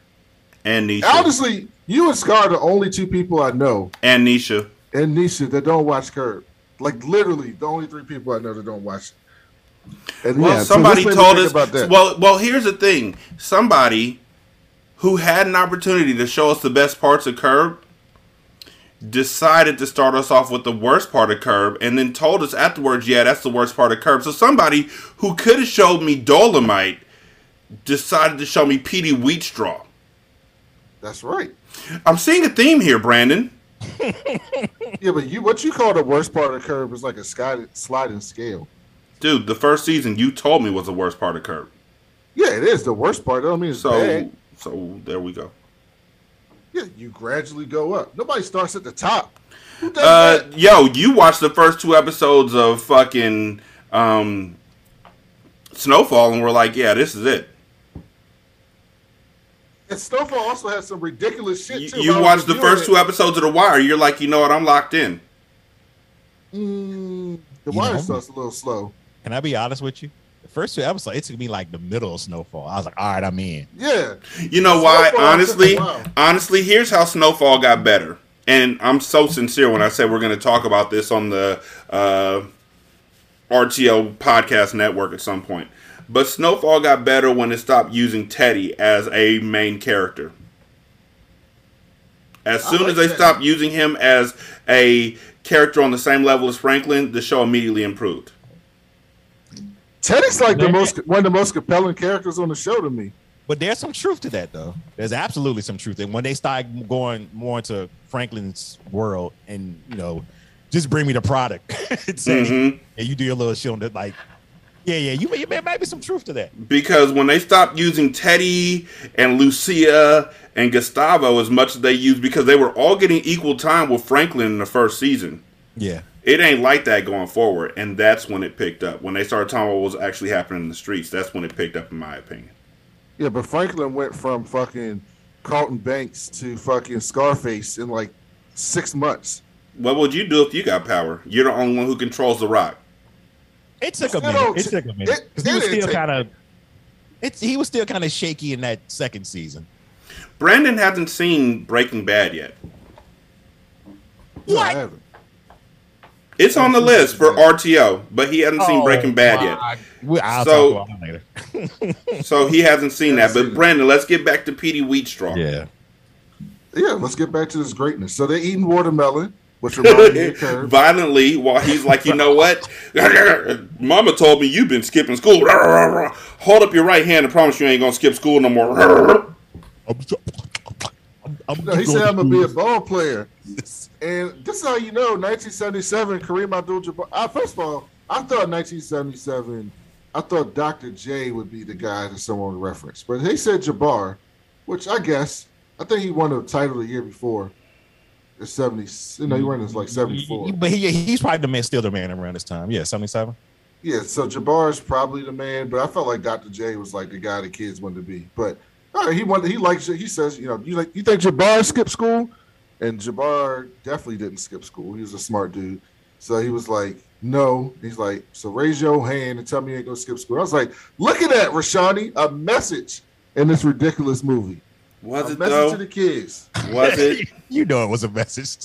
S1: and Nisha.
S2: Honestly, you and Scar are the only two people I know,
S1: and Nisha,
S2: and Nisha that don't watch Curb. Like literally, the only three people I know that don't watch.
S1: It. And well, yeah, somebody so told us. about Well, well, here's the thing. Somebody who had an opportunity to show us the best parts of Curb, decided to start us off with the worst part of Curb, and then told us afterwards, yeah, that's the worst part of Curb. So somebody who could have showed me Dolomite decided to show me Petey Wheatstraw.
S2: That's right.
S1: I'm seeing a theme here, Brandon.
S2: yeah, but you what you call the worst part of Curb is like a sliding scale.
S1: Dude, the first season you told me was the worst part of Curb.
S2: Yeah, it is the worst part. I don't mean
S1: so,
S2: bad.
S1: So there we go.
S2: Yeah, you gradually go up. Nobody starts at the top.
S1: Uh, yo, you watched the first two episodes of fucking um, Snowfall, and we're like, yeah, this is it.
S2: And Snowfall also has some ridiculous shit too.
S1: You, you watched the first it. two episodes of The Wire. You're like, you know what? I'm locked in.
S2: Mm, the Wire starts a little slow.
S3: Can I be honest with you? First two episodes, it took me like the middle of Snowfall. I was like, all right, I'm in.
S2: Yeah.
S1: You know why? honestly, honestly, here's how Snowfall got better. And I'm so sincere when I say we're going to talk about this on the uh, RTO podcast network at some point. But Snowfall got better when it stopped using Teddy as a main character. As soon like as they that. stopped using him as a character on the same level as Franklin, the show immediately improved.
S2: Teddy's like the most one of the most compelling characters on the show to me.
S3: But there's some truth to that, though. There's absolutely some truth. And when they start going more into Franklin's world, and you know, just bring me the product, say, mm-hmm. and you do your little shit on it, like, yeah, yeah, you, you there might be some truth to that.
S1: Because when they stopped using Teddy and Lucia and Gustavo as much as they used, because they were all getting equal time with Franklin in the first season.
S3: Yeah.
S1: It ain't like that going forward, and that's when it picked up. When they started talking about what was actually happening in the streets, that's when it picked up, in my opinion.
S2: Yeah, but Franklin went from fucking Carlton Banks to fucking Scarface in like six months.
S1: What would you do if you got power? You're the only one who controls the rock.
S3: It took a minute. It took a minute because he was still kind of. It's he was still kind of shaky in that second season.
S1: Brandon hasn't seen Breaking Bad yet.
S3: What?
S1: It's on the list for RTO, but he hasn't seen oh, Breaking Bad yet. I'll so, so he hasn't seen that. But Brandon, let's get back to Petey Wheatstraw.
S3: Yeah.
S2: Yeah, let's get back to this greatness. So they're eating watermelon, which reminds me
S1: of Violently, while he's like, you know what? Mama told me you've been skipping school. Hold up your right hand and promise you ain't gonna skip school no more.
S2: No, he said I'm gonna be a ball player. And this is how you know 1977 Kareem Abdul-Jabbar. First of all, I thought 1977. I thought Dr. J would be the guy that someone would reference, but he said Jabbar, which I guess I think he won the title the year before. The 70s, you know, he won this like mm-hmm. 74.
S3: But he, he's probably the man, still the man around this time. Yeah, 77.
S2: Yeah, so Jabbar is probably the man, but I felt like Dr. J was like the guy the kids wanted to be. But right, he wanted, he likes, it. he says, you know, you like, you think Jabbar skipped school? And Jabbar definitely didn't skip school. He was a smart dude. So he was like, no. He's like, so raise your hand and tell me you ain't gonna skip school. I was like, look at that, Rashani, a message in this ridiculous movie.
S1: Was
S2: a
S1: it
S2: message
S1: though?
S2: to the kids?
S1: Was it?
S3: you know it was a message.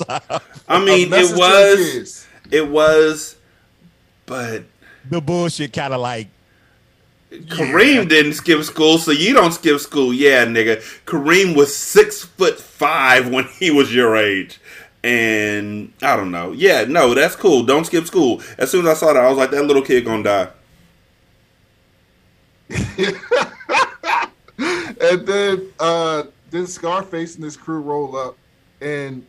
S1: I mean, it was. It was, but
S3: the bullshit kind of like
S1: Kareem yeah. didn't skip school, so you don't skip school. Yeah, nigga. Kareem was six foot five when he was your age. And I don't know. Yeah, no, that's cool. Don't skip school. As soon as I saw that, I was like, that little kid gonna die.
S2: and then uh then Scarface and his crew roll up and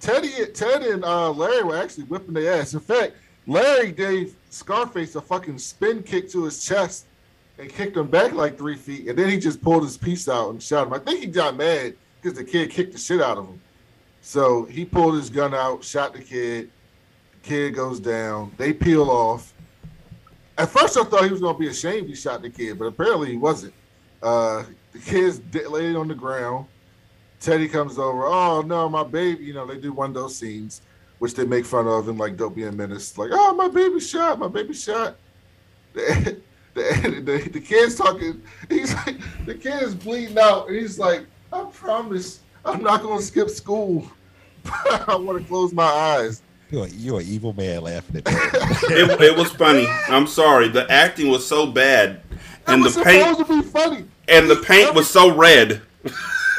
S2: Teddy Ted and uh Larry were actually whipping their ass. In fact, Larry gave Scarface a fucking spin kick to his chest and kicked him back like three feet, and then he just pulled his piece out and shot him. I think he got mad because the kid kicked the shit out of him. So he pulled his gun out, shot the kid. The kid goes down. They peel off. At first, I thought he was to be ashamed he shot the kid, but apparently he wasn't. Uh, the kid's laid on the ground. Teddy comes over. Oh no, my baby! You know they do one of those scenes which they make fun of in like Don't Be a Menace. Like, oh my baby shot, my baby shot. The, the, the, the kid's talking. He's like, the kid is bleeding out, and he's like, I promise, I'm not gonna skip school. I want to close my eyes.
S3: You're, you're an evil man laughing at
S1: me. it, it was funny. I'm sorry. The acting was so bad, and the paint.
S2: To be funny.
S1: And the paint was so red.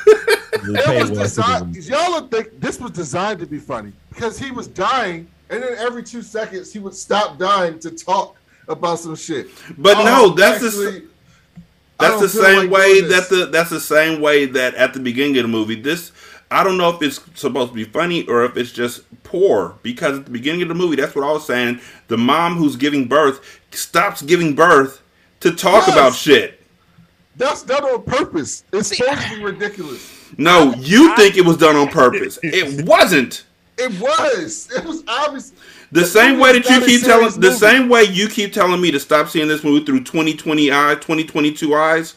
S2: it was designed, y'all think this was designed to be funny because he was dying, and then every two seconds he would stop dying to talk about some shit.
S1: But oh, no, that's actually, the that's the same like way that the that's the same way that at the beginning of the movie this I don't know if it's supposed to be funny or if it's just poor because at the beginning of the movie that's what I was saying the mom who's giving birth stops giving birth to talk yes. about shit.
S2: That's done on purpose. It's supposed to be ridiculous.
S1: No, you I, think it was done on purpose. It wasn't.
S2: It was. It was obvious.
S1: The, the same way that you keep telling movie. the same way you keep telling me to stop seeing this movie through 2020 eyes, 2022 eyes,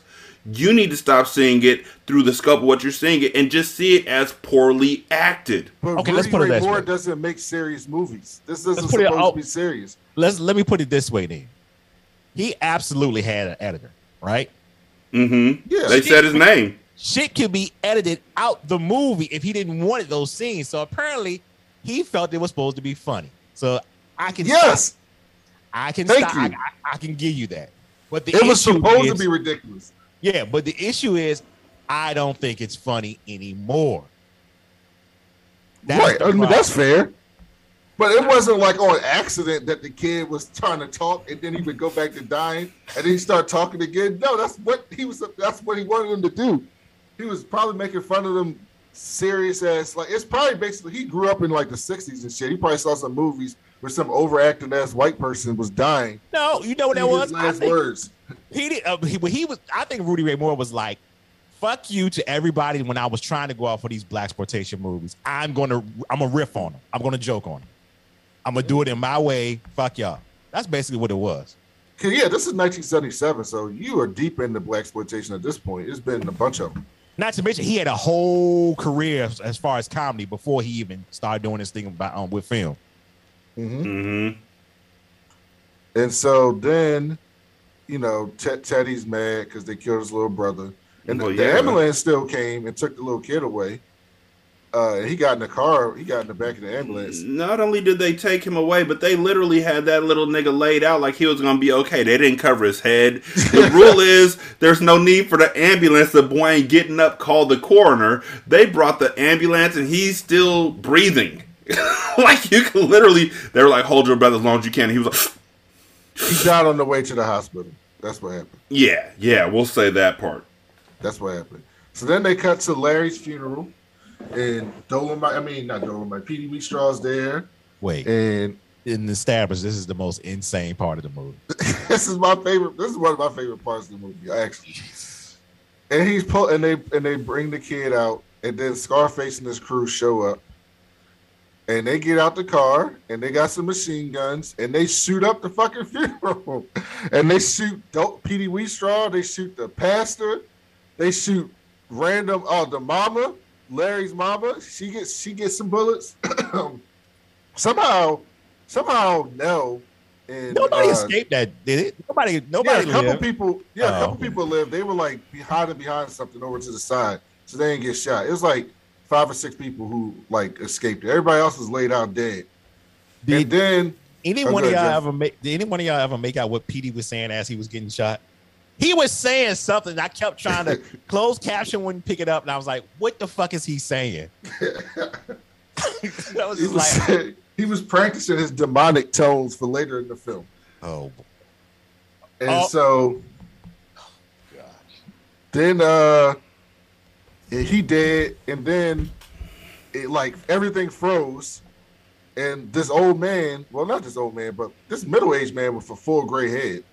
S1: you need to stop seeing it through the scope of what you're seeing it and just see it as poorly acted.
S2: But okay, Rudy let's put it this way. doesn't make serious movies. This doesn't supposed it, to be serious.
S3: Let's let me put it this way then. He absolutely had an editor, right?
S1: Mm-hmm. Yeah. They said his name.
S3: Shit could be edited out the movie if he didn't want those scenes. So apparently he felt it was supposed to be funny. So I can
S2: yes,
S3: stop. I can Thank stop. I, I, I, can give you that. But the
S2: it was supposed is, to be ridiculous.
S3: Yeah, but the issue is, I don't think it's funny anymore.
S2: That's right. I mean, that's fair. But it wasn't like on accident that the kid was trying to talk and then he would go back to dying and then he start talking again. No, that's what he was. That's what he wanted him to do. He was probably making fun of them serious ass. Like it's probably basically he grew up in like the '60s and shit. He probably saw some movies where some overacting ass white person was dying.
S3: No, you know what that was.
S2: Last words.
S3: He did. Uh, he, he was, I think Rudy Ray Moore was like, "Fuck you" to everybody when I was trying to go out for these black exploitation movies. I'm gonna, I'm a riff on them. I'm gonna joke on them. I'm gonna do it in my way. Fuck y'all. That's basically what it was.
S2: Yeah, this is 1977, so you are deep into black exploitation at this point. It's been a bunch of them.
S3: Not to mention, he had a whole career as far as comedy before he even started doing this thing about um, with film.
S2: Mm-hmm. Mm-hmm. And so then, you know, Ted, Teddy's mad because they killed his little brother, and well, the, yeah. the ambulance still came and took the little kid away uh, he got in the car. He got in the back of the ambulance.
S1: Not only did they take him away, but they literally had that little nigga laid out like he was gonna be okay. They didn't cover his head. The rule is there's no need for the ambulance. The boy ain't getting up. Call the coroner. They brought the ambulance, and he's still breathing. like you can literally. They were like, "Hold your breath as long as you can." He was like,
S2: "He died on the way to the hospital." That's what happened.
S1: Yeah, yeah, we'll say that part.
S2: That's what happened. So then they cut to Larry's funeral and Dolomite. I mean, not Dolomite. Petey Wheatstraw's there.
S3: Wait,
S2: and
S3: in the establish, this is the most insane part of the movie.
S2: this is my favorite. This is one of my favorite parts of the movie, actually. And he's pull, and they and they bring the kid out, and then Scarface and his crew show up, and they get out the car, and they got some machine guns, and they shoot up the fucking funeral, and they shoot Petey Wheatstraw, they shoot the pastor, they shoot random oh the mama, Larry's mama, she gets she gets some bullets. somehow, somehow, no.
S3: And, nobody uh, escaped that, did it? Nobody, nobody.
S2: Yeah, a couple lived. people. Yeah, oh, a couple people lived. They were like hiding behind something over to the side, so they didn't get shot. It was like five or six people who like escaped. Everybody else was laid out dead. Did, and then
S3: Any one of y'all ever make? Did any one of y'all ever make out what Petey was saying as he was getting shot? He was saying something. I kept trying to close caption wouldn't pick it up, and I was like, "What the fuck is he saying?"
S2: was, he, was like, he was practicing his demonic tones for later in the film.
S3: Oh,
S2: and oh. so, gosh. then uh, he did, and then it like everything froze, and this old man, well, not this old man, but this middle aged man with a full gray head,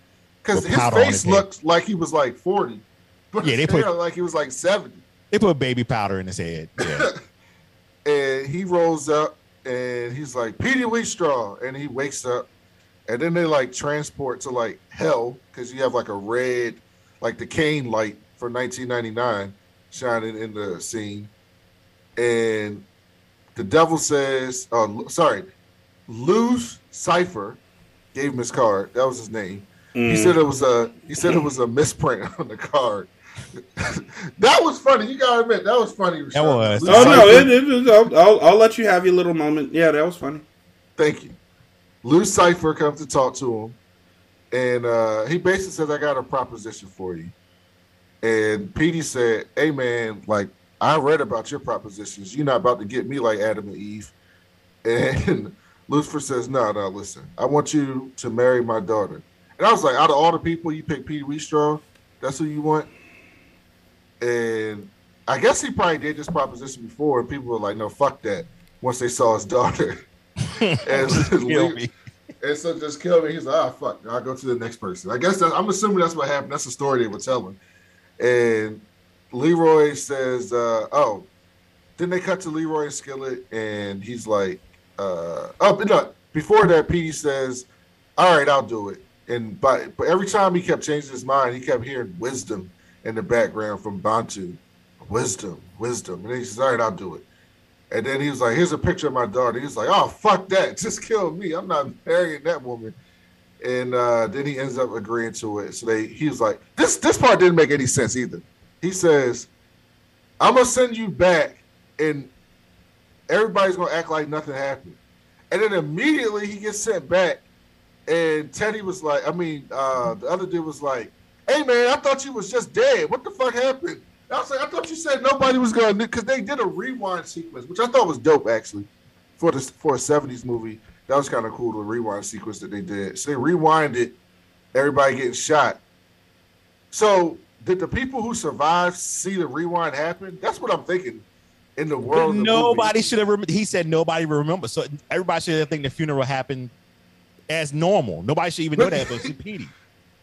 S2: because his face his looked like he was like forty, but yeah, they put like he was like seventy.
S3: They put baby powder in his head. Yeah.
S2: and he rolls up and he's like Petey Wheatstraw, and he wakes up, and then they like transport to like hell because you have like a red, like the Kane light from 1999 shining in the scene, and the devil says, "Oh, sorry, Lou Cipher gave him his card. That was his name. Mm. He said it was a he said it was a misprint on the card." that was funny. You gotta admit that was funny.
S3: That was.
S1: Oh no, it, it, I'll, I'll, I'll let you have your little moment. Yeah, that was funny.
S2: Thank you. Lou Cipher comes to talk to him, and uh, he basically says, "I got a proposition for you." And Petey said, "Hey man, like I read about your propositions. You're not about to get me like Adam and Eve." And Lucifer says, "No, no, listen. I want you to marry my daughter." And I was like, "Out of all the people, you pick Pete Wheatstraw. That's who you want." And I guess he probably did this proposition before, and people were like, "No, fuck that." Once they saw his daughter, and, and so just kill me. He's like, "Ah, fuck, I'll go to the next person." I guess I'm assuming that's what happened. That's the story they were telling. And Leroy says, uh, "Oh." Then they cut to Leroy and Skillet, and he's like, uh, "Oh, but no." Before that, Petey says, "All right, I'll do it." And but, but every time he kept changing his mind, he kept hearing wisdom in the background from Bantu. Wisdom, wisdom. And he says, All right, I'll do it. And then he was like, Here's a picture of my daughter. He's like, Oh, fuck that. Just kill me. I'm not marrying that woman. And uh, then he ends up agreeing to it. So they he was like, This this part didn't make any sense either. He says, I'm gonna send you back and everybody's gonna act like nothing happened. And then immediately he gets sent back. And Teddy was like, I mean, uh, the other dude was like, hey man, I thought you was just dead. What the fuck happened? I was like, I thought you said nobody was gonna because they did a rewind sequence, which I thought was dope actually for this for a '70s movie. That was kind of cool, the rewind sequence that they did. So they rewinded everybody getting shot. So did the people who survived see the rewind happen? That's what I'm thinking. In the world,
S3: nobody should have. Rem- he said nobody remember. So everybody should think the funeral happened as normal. Nobody should even know that, but Petey.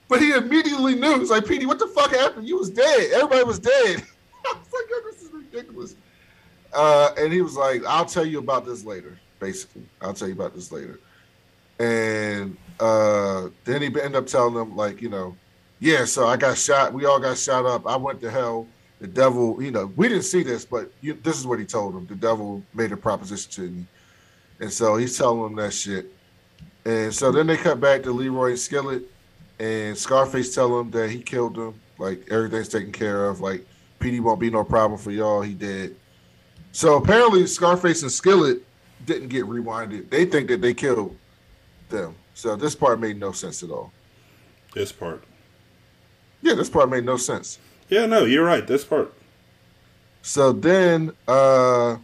S2: But he immediately knew. It's like, Petey, what the fuck happened? You was dead. Everybody was dead. I was like, this is ridiculous. Uh, and he was like, I'll tell you about this later, basically. I'll tell you about this later. And uh, then he ended up telling them, like, you know, yeah, so I got shot. We all got shot up. I went to hell. The devil, you know, we didn't see this, but you, this is what he told him. The devil made a proposition to me. And so he's telling them that shit. And so then they cut back to Leroy Skillet and Scarface tell him that he killed him. Like everything's taken care of. Like Petey won't be no problem for y'all. He did. So apparently Scarface and Skillet didn't get rewinded. They think that they killed them. So this part made no sense at all.
S1: This part.
S2: Yeah, this part made no sense.
S1: Yeah, no, you're right. This part.
S2: So then uh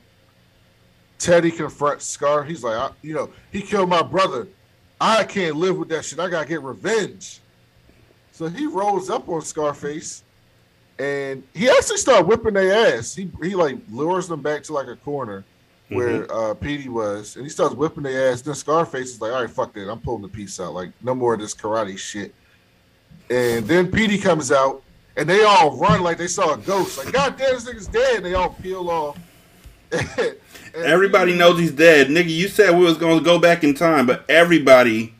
S2: Teddy confronts Scar. He's like, you know, he killed my brother. I can't live with that shit. I gotta get revenge. So he rolls up on Scarface, and he actually started whipping their ass. He he like lures them back to like a corner where mm-hmm. uh Petey was, and he starts whipping their ass. Then Scarface is like, "All right, fuck that. I'm pulling the piece out. Like no more of this karate shit." And then Petey comes out, and they all run like they saw a ghost. Like, God damn, this nigga's dead. And they all peel off.
S1: everybody knows he's dead, nigga. You said we was gonna go back in time, but everybody,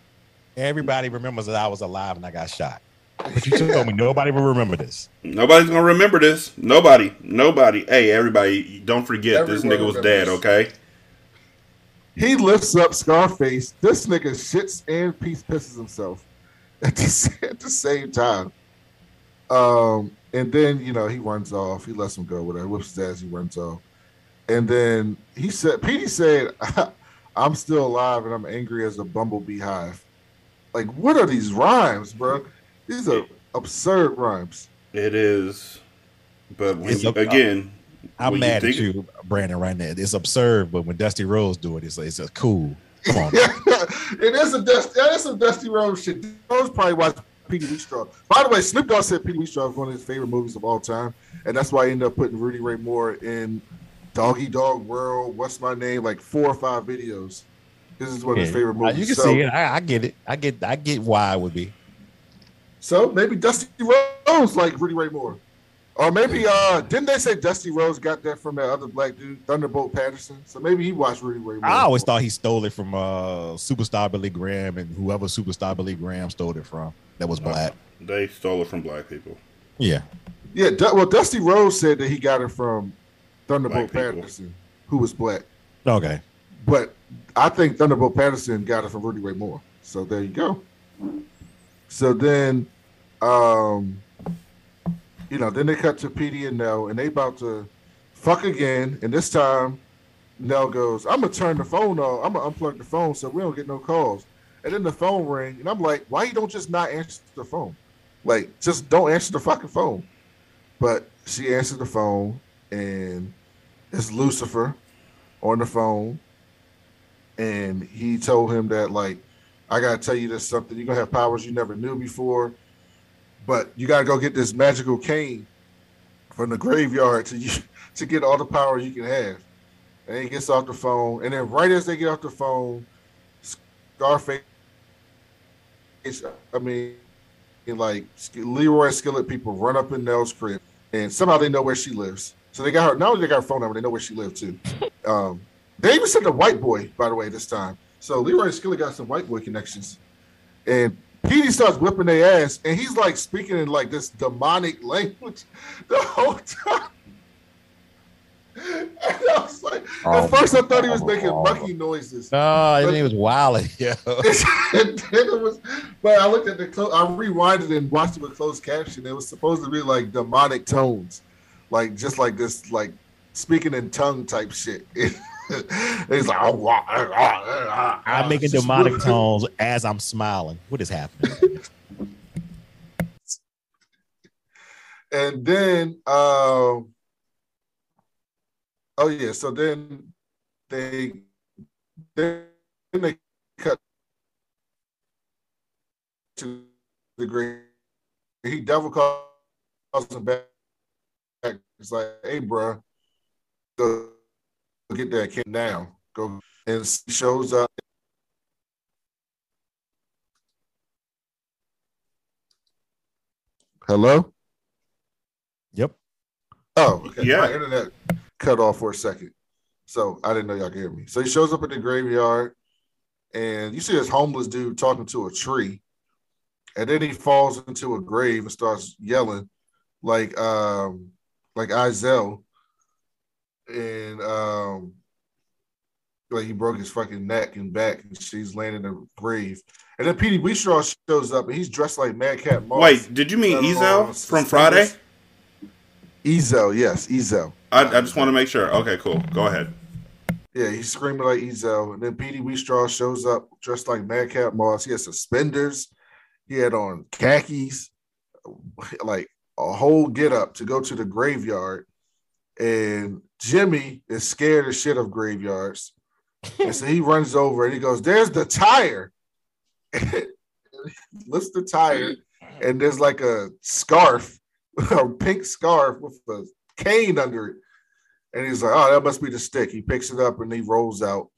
S3: everybody remembers that I was alive and I got shot. But you told me nobody will remember this.
S1: Nobody's gonna remember this. Nobody. Nobody. Hey, everybody, don't forget Everyone this nigga was dead, okay?
S2: He lifts up Scarface. This nigga shits and piece pisses himself at the, at the same time. Um, and then you know he runs off. He lets him go. Whatever. Whips his ass. He runs off. And then he said, Petey said, I'm still alive and I'm angry as a bumblebee hive. Like, what are these rhymes, bro? These are absurd rhymes.
S1: It is, but when you, again,
S3: I'm when mad you at you, Brandon. Right now, it's absurd. But when Dusty Rhodes do it, it's it's a cool. Come on,
S2: it is a dusty. That is some Dusty Rhodes shit. Rhodes probably watched Petey Wheatstraw. By the way, Snoop Dogg said Petey Wheatstraw is one of his favorite movies of all time, and that's why I ended up putting Rudy Ray Moore in Doggy Dogg World. What's my name? Like four or five videos. This is one of his favorite movies.
S3: You can so, see it. I, I, get it. I get. I get why it would be.
S2: So maybe Dusty Rhodes like Rudy Ray Moore, or maybe uh didn't they say Dusty Rhodes got that from that other black dude Thunderbolt Patterson? So maybe he watched Rudy Ray Moore.
S3: I always thought he stole it from uh Superstar Billy Graham and whoever Superstar Billy Graham stole it from. That was black.
S1: They stole it from black people.
S3: Yeah.
S2: Yeah. Well, Dusty Rhodes said that he got it from Thunderbolt Patterson, who was black.
S3: Okay.
S2: But I think Thunderbolt Patterson got it from Rudy Ray Moore. So there you go. So then, um, you know, then they cut to Petey and Nell, and they about to fuck again. And this time, Nell goes, "I'm gonna turn the phone off. I'm gonna unplug the phone so we don't get no calls." And then the phone ring, and I'm like, "Why you don't just not answer the phone? Like, just don't answer the fucking phone." But she answered the phone, and it's Lucifer on the phone, and he told him that like, I gotta tell you this something. You're gonna have powers you never knew before, but you gotta go get this magical cane from the graveyard to you to get all the power you can have. And he gets off the phone, and then right as they get off the phone, Scarface. I mean, like Leroy Skillet people run up in Nell's crib, and somehow they know where she lives. So they got her. Not only they got her phone number, they know where she lived too. Um, they even sent a white boy, by the way, this time. So Leroy Skillet got some white boy connections, and Petey starts whipping their ass, and he's like speaking in like this demonic language the whole time. And I was like, oh, at first I thought he was making oh. monkey noises.
S3: No, I think he was wilding. Yeah.
S2: and then it was, but I looked at the, clo- I rewinded and watched it with closed caption. It was supposed to be like demonic tones, like just like this, like speaking in tongue type shit. He's like, oh, eh, eh, ah, ah.
S3: I'm making demonic tones as I'm smiling. What is happening?
S2: and then, um, oh yeah, so then they then they cut to the grave. He devil calls him back. It's like, hey, bro, go get that kid now. Go and shows up. Hello.
S3: Yep.
S2: Oh, okay. Yeah. My internet cut off for a second, so I didn't know y'all could hear me. So he shows up at the graveyard, and you see this homeless dude talking to a tree, and then he falls into a grave and starts yelling like um like Ezal and um like he broke his fucking neck and back, and she's laying in a grave. And then Petey Wheatstraw shows up, and he's dressed like Madcap Moss.
S1: Wait, did you mean Ezal from Friday?
S2: Ezal, yes, Ezal.
S1: I, I just want to make sure. Okay, cool. Go ahead.
S2: Yeah, he's screaming like Ezal, and then Petey Wheatstraw shows up dressed like Madcap Moss. He has suspenders. He had on khakis, like a whole get up to go to the graveyard. And Jimmy is scared as shit of graveyards. and so he runs over and he goes, There's the tire. lifts the tire, and there's like a scarf, a pink scarf with a cane under it. And he's like, Oh, that must be the stick. He picks it up and he rolls out.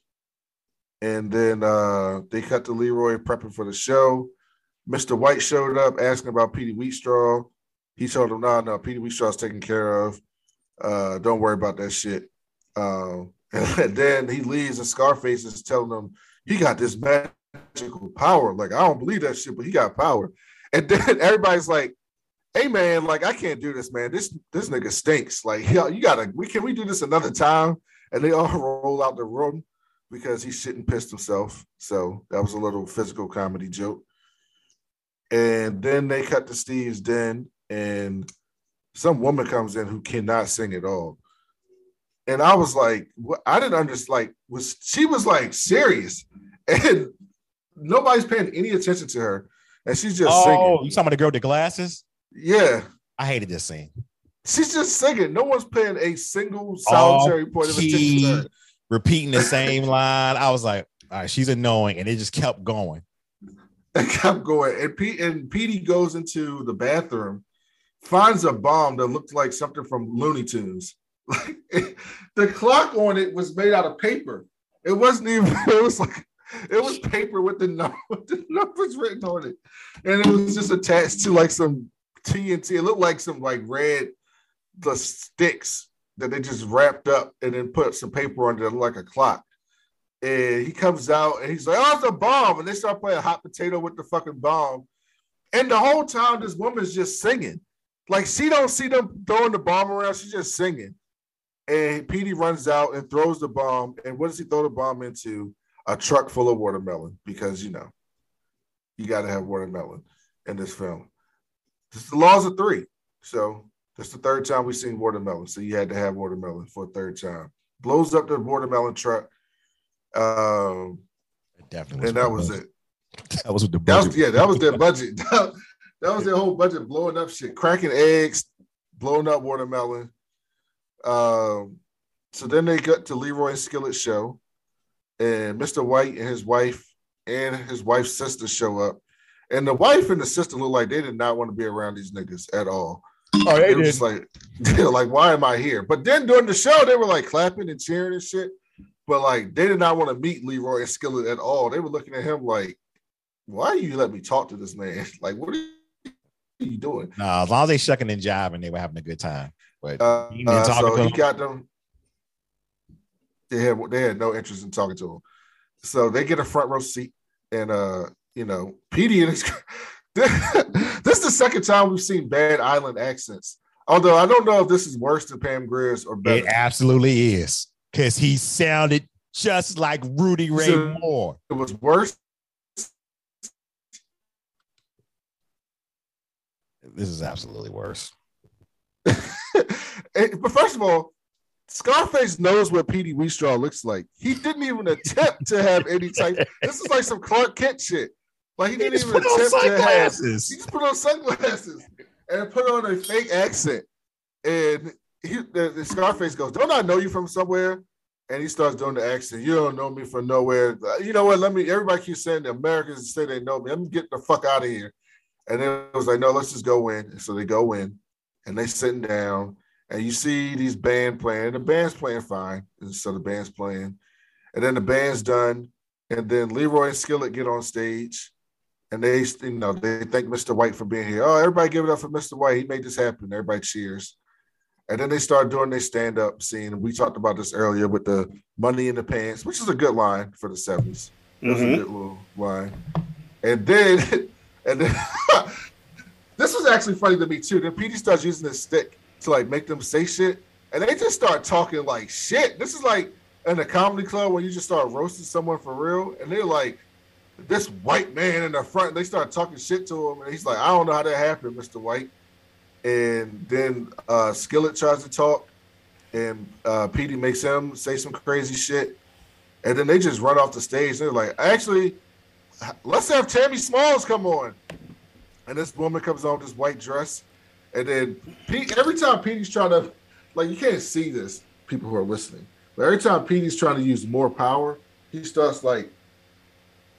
S2: And then uh, they cut to Leroy prepping for the show. Mr. White showed up asking about Petey Wheatstraw. He told him, no, no, Petey Wheatstraw's taken care of. Uh, don't worry about that shit. Um, and then he leaves, and Scarface is telling him he got this magical power. Like, I don't believe that shit, but he got power. And then everybody's like, hey man, like I can't do this, man. This this nigga stinks. Like, yo, you gotta we can we do this another time? And they all roll out the room because he and pissed himself. So that was a little physical comedy joke. And then they cut to Steve's den, and some woman comes in who cannot sing at all. and I was like, what? I didn't understand. Like, was she was like serious, and nobody's paying any attention to her, and she's just oh, singing.
S3: You talking about the girl with the glasses?
S2: Yeah,
S3: I hated this scene.
S2: She's just singing. No one's paying a single solitary point of attention to her.
S3: Repeating the same line. I was like, all right, she's annoying, and it just kept going.
S2: It kept going, and Pete and Petey goes into the bathroom, finds a bomb that looked like something from Looney Tunes. Like the clock on it was made out of paper. It wasn't even. It was like it was paper with the, number, the numbers written on it, and it was just attached to like some TNT. It looked like some like red the sticks that they just wrapped up and then put some paper under it like a clock. And he comes out and he's like, "Oh, it's a bomb!" And they start playing hot potato with the fucking bomb. And the whole time, this woman's just singing, like she don't see them throwing the bomb around. She's just singing. And Petey runs out and throws the bomb. And what does he throw the bomb into? A truck full of watermelon because you know you got to have watermelon in this film. It's the laws of three. So that's the third time we've seen watermelon. So you had to have watermelon for a third time. Blows up the watermelon truck. Um, Definitely. And that was it.
S3: That was what the budget.
S2: That was, yeah, that was their budget. that, was their whole budget, blowing up shit, cracking eggs, blowing up watermelon. Um, so then they got to Leroy and Skillet show, and Mr. White and his wife and his wife's sister show up. And the wife and the sister look like they did not want to be around these niggas at all. Oh, they, did. Just like, like, why am I here? But then during the show, they were like clapping and cheering and shit. But like, they did not want to meet Leroy and Skillet at all. They were looking at him like, why do you let me talk to this man? Like, what are you doing?
S3: Nah, as long as they shucking and jiving, they were having a good time. But
S2: uh, uh, so he got them. They had they had no interest in talking to him. So they get a front row seat, and uh, you know, Petey and his this is the second time we've seen bad island accents. Although I don't know if this is worse than Pam Grier's or better.
S3: It absolutely is because he sounded just like Rudy Ray so Moore.
S2: It was worse.
S3: This is absolutely worse.
S2: but first of all, Scarface knows what Petey Wheatstraw looks like. He didn't even attempt to have any type. This is like some Clark Kent shit. Like he didn't he even put on sunglasses. Have, he just put on sunglasses and put on a fake accent. And he, the, the Scarface goes, "Don't I know you from somewhere?" And he starts doing the accent. You don't know me from nowhere. Uh, you know what? Let me. Everybody keeps saying the Americans say they know me. Let me get the fuck out of here. And then it was like, no, let's just go in. And so they go in, and they sitting down, and you see these band playing. The band's playing fine, and so the band's playing, and then the band's done, and then Leroy and Skillet get on stage, and they, you know, they thank Mr. White for being here. Oh, everybody give it up for Mr. White. He made this happen. Everybody cheers. And then they start doing their stand up scene. We talked about this earlier with the money in the pants, which is a good line for the 70s. That's mm-hmm. a good little line. And then, and then this was actually funny to me too. Then Petey starts using this stick to like make them say shit. And they just start talking like shit. This is like in a comedy club where you just start roasting someone for real. And they're like, this white man in the front. They start talking shit to him, and he's like, "I don't know how that happened, Mister White." And then uh, Skillet tries to talk, and uh, Petey makes him say some crazy shit, and then they just run off the stage. And They're like, "Actually, let's have Tammy Smalls come on." And this woman comes on with this white dress, and then Pete. Every time Petey's trying to, like, you can't see this, people who are listening, but every time Petey's trying to use more power, he starts like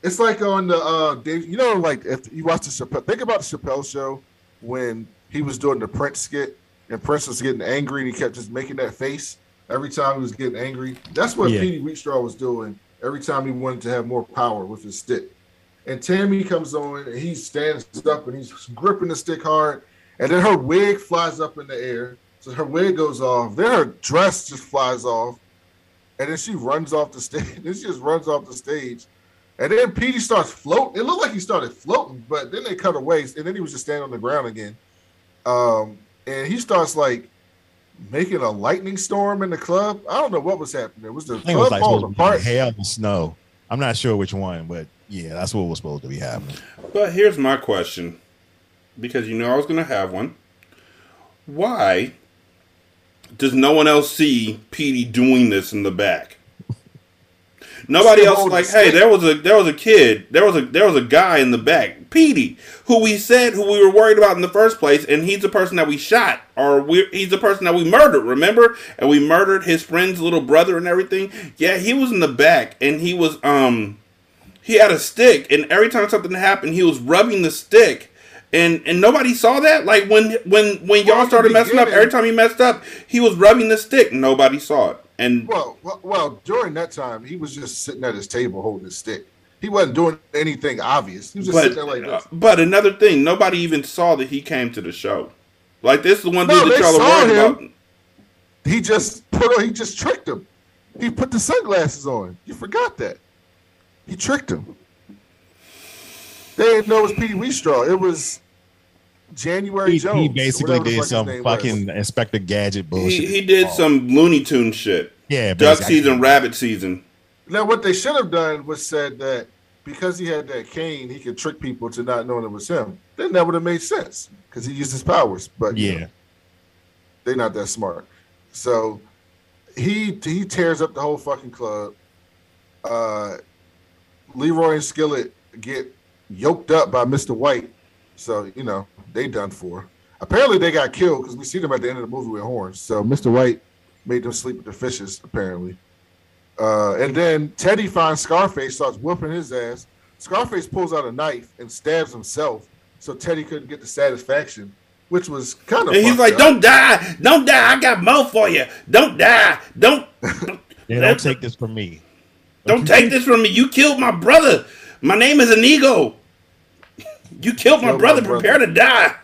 S2: it's like on the uh, Dave, you know, like if you watch the Chappelle, think about the Chappelle show when he was doing the Prince skit and Prince was getting angry and he kept just making that face every time he was getting angry. That's what yeah. Petey Wheatstraw was doing every time he wanted to have more power with his stick. And Tammy comes on and he stands up and he's gripping the stick hard. And then her wig flies up in the air. So her wig goes off. Then her dress just flies off. And then she runs off the stage. then she just runs off the stage. And then Petey starts floating. It looked like he started floating, but then they cut away, and then he was just standing on the ground again. Um, and he starts like making a lightning storm in the club. I don't know what was happening. It was the club was like falling apart.
S3: Hail and snow. I'm not sure which one, but yeah, that's what was supposed to be happening.
S1: But here's my question, because you know I was going to have one. Why does no one else see Petey doing this in the back? Nobody else like, hey, there was a there was a kid, there was a there was a guy in the back, Petey, who we said who we were worried about in the first place, and he's the person that we shot, or we he's the person that we murdered, remember? And we murdered his friend's little brother and everything. Yeah, he was in the back, and he was um he had a stick, and every time something happened, he was rubbing the stick. And, and nobody saw that. Like when when when y'all started messing up, every time he messed up, he was rubbing the stick. Nobody saw it. And
S2: well, well, well, during that time, he was just sitting at his table holding his stick. He wasn't doing anything obvious. He was just
S1: but,
S2: sitting there like this.
S1: Uh, but another thing, nobody even saw that he came to the show. Like this is the one no, dude that y'all are worried him. about.
S2: He just put on, he just tricked him. He put the sunglasses on. You forgot that. He tricked him. They didn't know it was Petey Wheatstraw. It was January
S3: he,
S2: Jones.
S3: He basically did some fucking was. Inspector Gadget bullshit.
S1: He, he did oh. some Looney Tune shit.
S3: Yeah,
S1: duck season, rabbit season.
S2: Now, what they should have done was said that because he had that cane, he could trick people to not knowing it was him. Then that would have made sense because he used his powers. But
S3: yeah, you
S2: know, they're not that smart. So he he tears up the whole fucking club. Uh, Leroy and Skillet get yoked up by Mr. White. So, you know, they done for. Apparently they got killed because we see them at the end of the movie with horns. So Mr. White made them sleep with the fishes, apparently. Uh, and then Teddy finds Scarface, starts whooping his ass. Scarface pulls out a knife and stabs himself, so Teddy couldn't get the satisfaction, which was kind of.
S1: And he's like, up. "Don't die, don't die! I got more for you. Don't die, don't."
S3: yeah, don't take this from me.
S1: Don't take this from me. You killed my brother. My name is Inigo. You killed my brother. My brother. Prepare to die.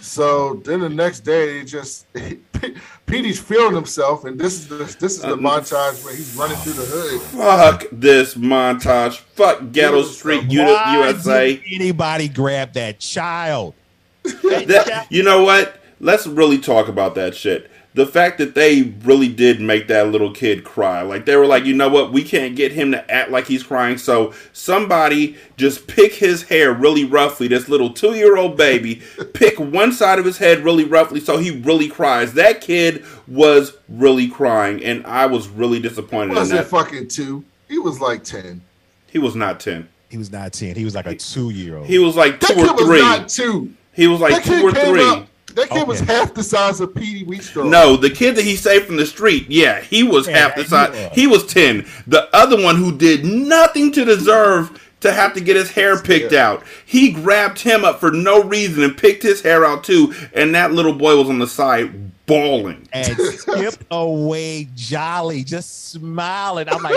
S2: So then the next day, he just Petey's feeling himself, and this is the this is the uh, montage where he's running through the hood.
S1: Fuck this montage. Fuck Ghetto Street Unit USA.
S3: anybody grab that child?
S1: that, you know what? Let's really talk about that shit the fact that they really did make that little kid cry. Like they were like, you know what, we can't get him to act like he's crying, so somebody just pick his hair really roughly. This little two year old baby, pick one side of his head really roughly so he really cries. That kid was really crying, and I was really disappointed.
S2: Was
S1: in
S2: it fucking two? He was like ten.
S1: He was not ten.
S3: He was not ten. He was like a two year old.
S1: He was like two
S2: that
S1: or three.
S2: not two.
S1: He was like that two or three. Up,
S2: that kid okay. was half the size of Petey Wheatstraw.
S1: No, the kid that he saved from the street, yeah, he was yeah, half the size. He was. he was ten. The other one who did nothing to deserve to have to get his hair picked yeah. out. He grabbed him up for no reason and picked his hair out too, and that little boy was on the side bawling.
S3: And skipped away jolly, just smiling. I'm like,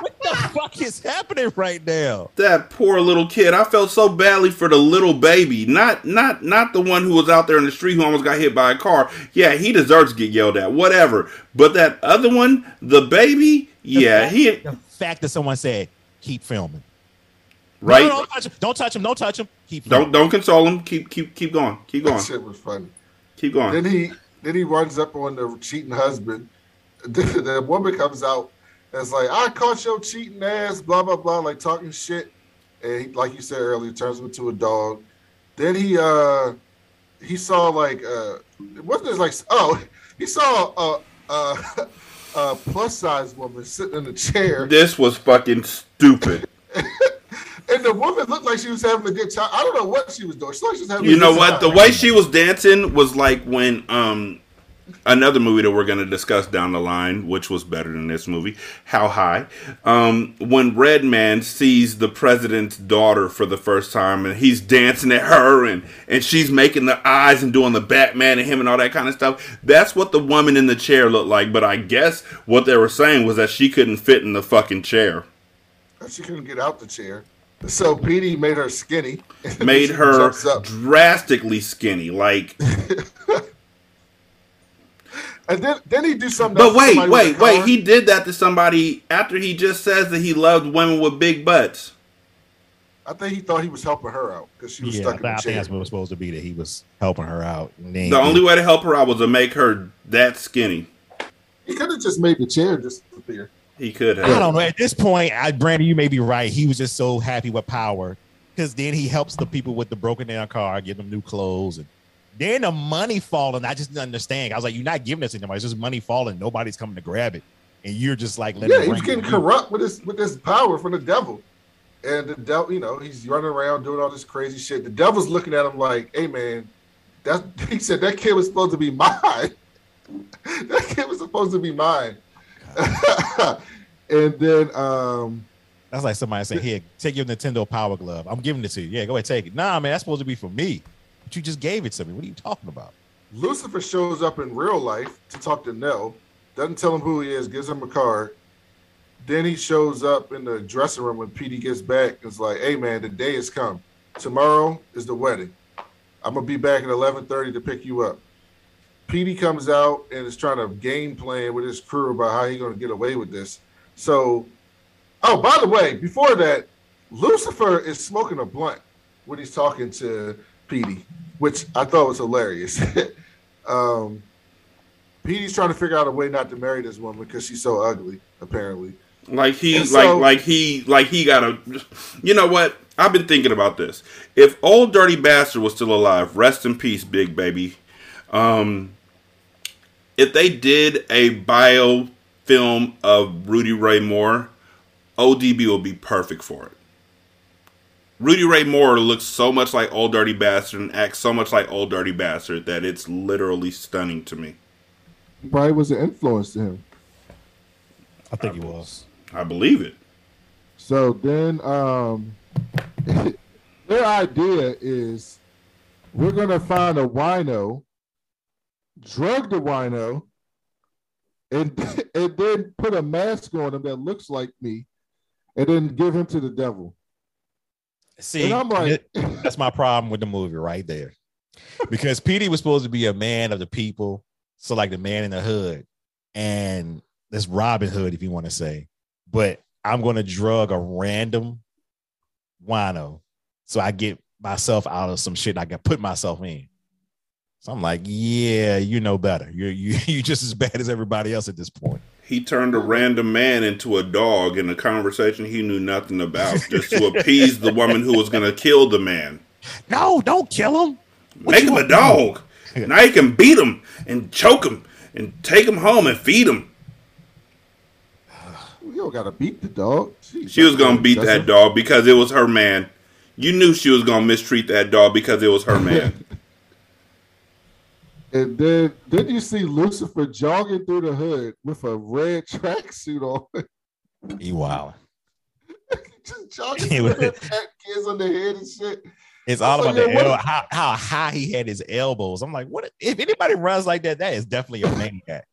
S3: what the fuck is happening right now?
S1: That poor little kid. I felt so badly for the little baby. Not not not the one who was out there in the street who almost got hit by a car. Yeah, he deserves to get yelled at. Whatever. But that other one, the baby, the yeah,
S3: fact,
S1: he
S3: the fact that someone said, keep filming.
S1: Right. No,
S3: no, don't touch him. Don't touch him. Don't touch him. Keep
S1: filming. Don't don't console him. Keep keep keep going. Keep going. That
S2: shit was funny.
S1: Keep going.
S2: Then he then he runs up on the cheating husband. The, woman comes out and it's like, I caught your cheating ass, blah, blah, blah, like talking shit. And he, like you said earlier, turns him into a dog. Then he uh he saw like uh wasn't this like oh he saw a a, a plus size woman sitting in a chair.
S1: This was fucking stupid.
S2: And the woman looked like she was having a good time. I don't know what she was doing. She like she was having.
S1: You know what? Time. The way she was dancing was like when um another movie that we're going to discuss down the line, which was better than this movie, How High. Um, when Redman sees the president's daughter for the first time, and he's dancing at her, and and she's making the eyes and doing the Batman and him and all that kind of stuff. That's what the woman in the chair looked like. But I guess what they were saying was that she couldn't fit in the fucking chair.
S2: She couldn't get out the chair. So Petey made her skinny.
S1: Made her drastically skinny. Like
S2: And then, then he do something.
S1: But wait, wait, wait! He did that to somebody after he just says that he loved women with big butts.
S2: I think he thought he was helping her out because she was yeah, stuck in the I chair. think
S3: that's what it was supposed to be that he was helping her out.
S1: The only way to help her out was to make her that skinny.
S2: He could have just made the chair disappear.
S1: He could have.
S3: I don't know. At this point, I, Brandon, you may be right. He was just so happy with power because then he helps the people with the broken down car, give them new clothes, and Then the money falling, I just didn't understand. I was like, "You're not giving this to anybody. It's just money falling. Nobody's coming to grab it, and you're just like,
S2: yeah, he's getting corrupt with this with this power from the devil, and the devil, you know, he's running around doing all this crazy shit. The devil's looking at him like, "Hey, man, that he said that kid was supposed to be mine. that kid was supposed to be mine." and then um
S3: that's like somebody saying, "Here, take your Nintendo Power Glove. I'm giving it to you. Yeah, go ahead, take it." Nah, man, that's supposed to be for me. But you just gave it to me. What are you talking about?
S2: Lucifer shows up in real life to talk to Nell. Doesn't tell him who he is. Gives him a card. Then he shows up in the dressing room when Petey gets back. And is like, "Hey, man, the day has come. Tomorrow is the wedding. I'm gonna be back at 11:30 to pick you up." Petey comes out and is trying to game plan with his crew about how he's gonna get away with this. So Oh, by the way, before that, Lucifer is smoking a blunt when he's talking to Petey, which I thought was hilarious. um, Petey's trying to figure out a way not to marry this woman because she's so ugly, apparently.
S1: Like he, so, like, like he, like he got a. You know what? I've been thinking about this. If Ol' Dirty Bastard was still alive, rest in peace, big baby. Um, if they did a bio film of Rudy Ray Moore, ODB will be perfect for it. Rudy Ray Moore looks so much like Ol' Dirty Bastard and acts so much like Ol' Dirty Bastard that it's literally stunning to me.
S2: Probably was an influence to him.
S3: I think I, he was.
S1: I believe it.
S2: So then, um, their idea is we're gonna find a wino, drug the rhino, and and then put a mask on him that looks like me, and then give him to the devil.
S3: See, and I'm like, that's my problem with the movie right there, because Petey was supposed to be a man of the people, so like the man in the hood, and this Robin Hood, if you want to say. But I'm going to drug a random wino, so I get myself out of some shit I can put myself in. So I'm like, yeah, you know better. You're you you just as bad as everybody else at this point.
S1: He turned a random man into a dog in a conversation he knew nothing about just to appease the woman who was going to kill the man.
S3: No, don't kill him.
S1: What Make him a dog. now you can beat him and choke him and take him home and feed him.
S2: You don't gotta beat the dog.
S1: Jeez, she was gonna beat that dog because it was her man. You knew she was gonna mistreat that dog because it was her man.
S2: And then then you see Lucifer jogging through the hood with a red tracksuit on.
S3: He wild.
S2: Just jogging through the kids on the head and shit.
S3: It's all about like, the el- how, how high he had his elbows. I'm like, what if anybody runs like that? That is definitely a maniac.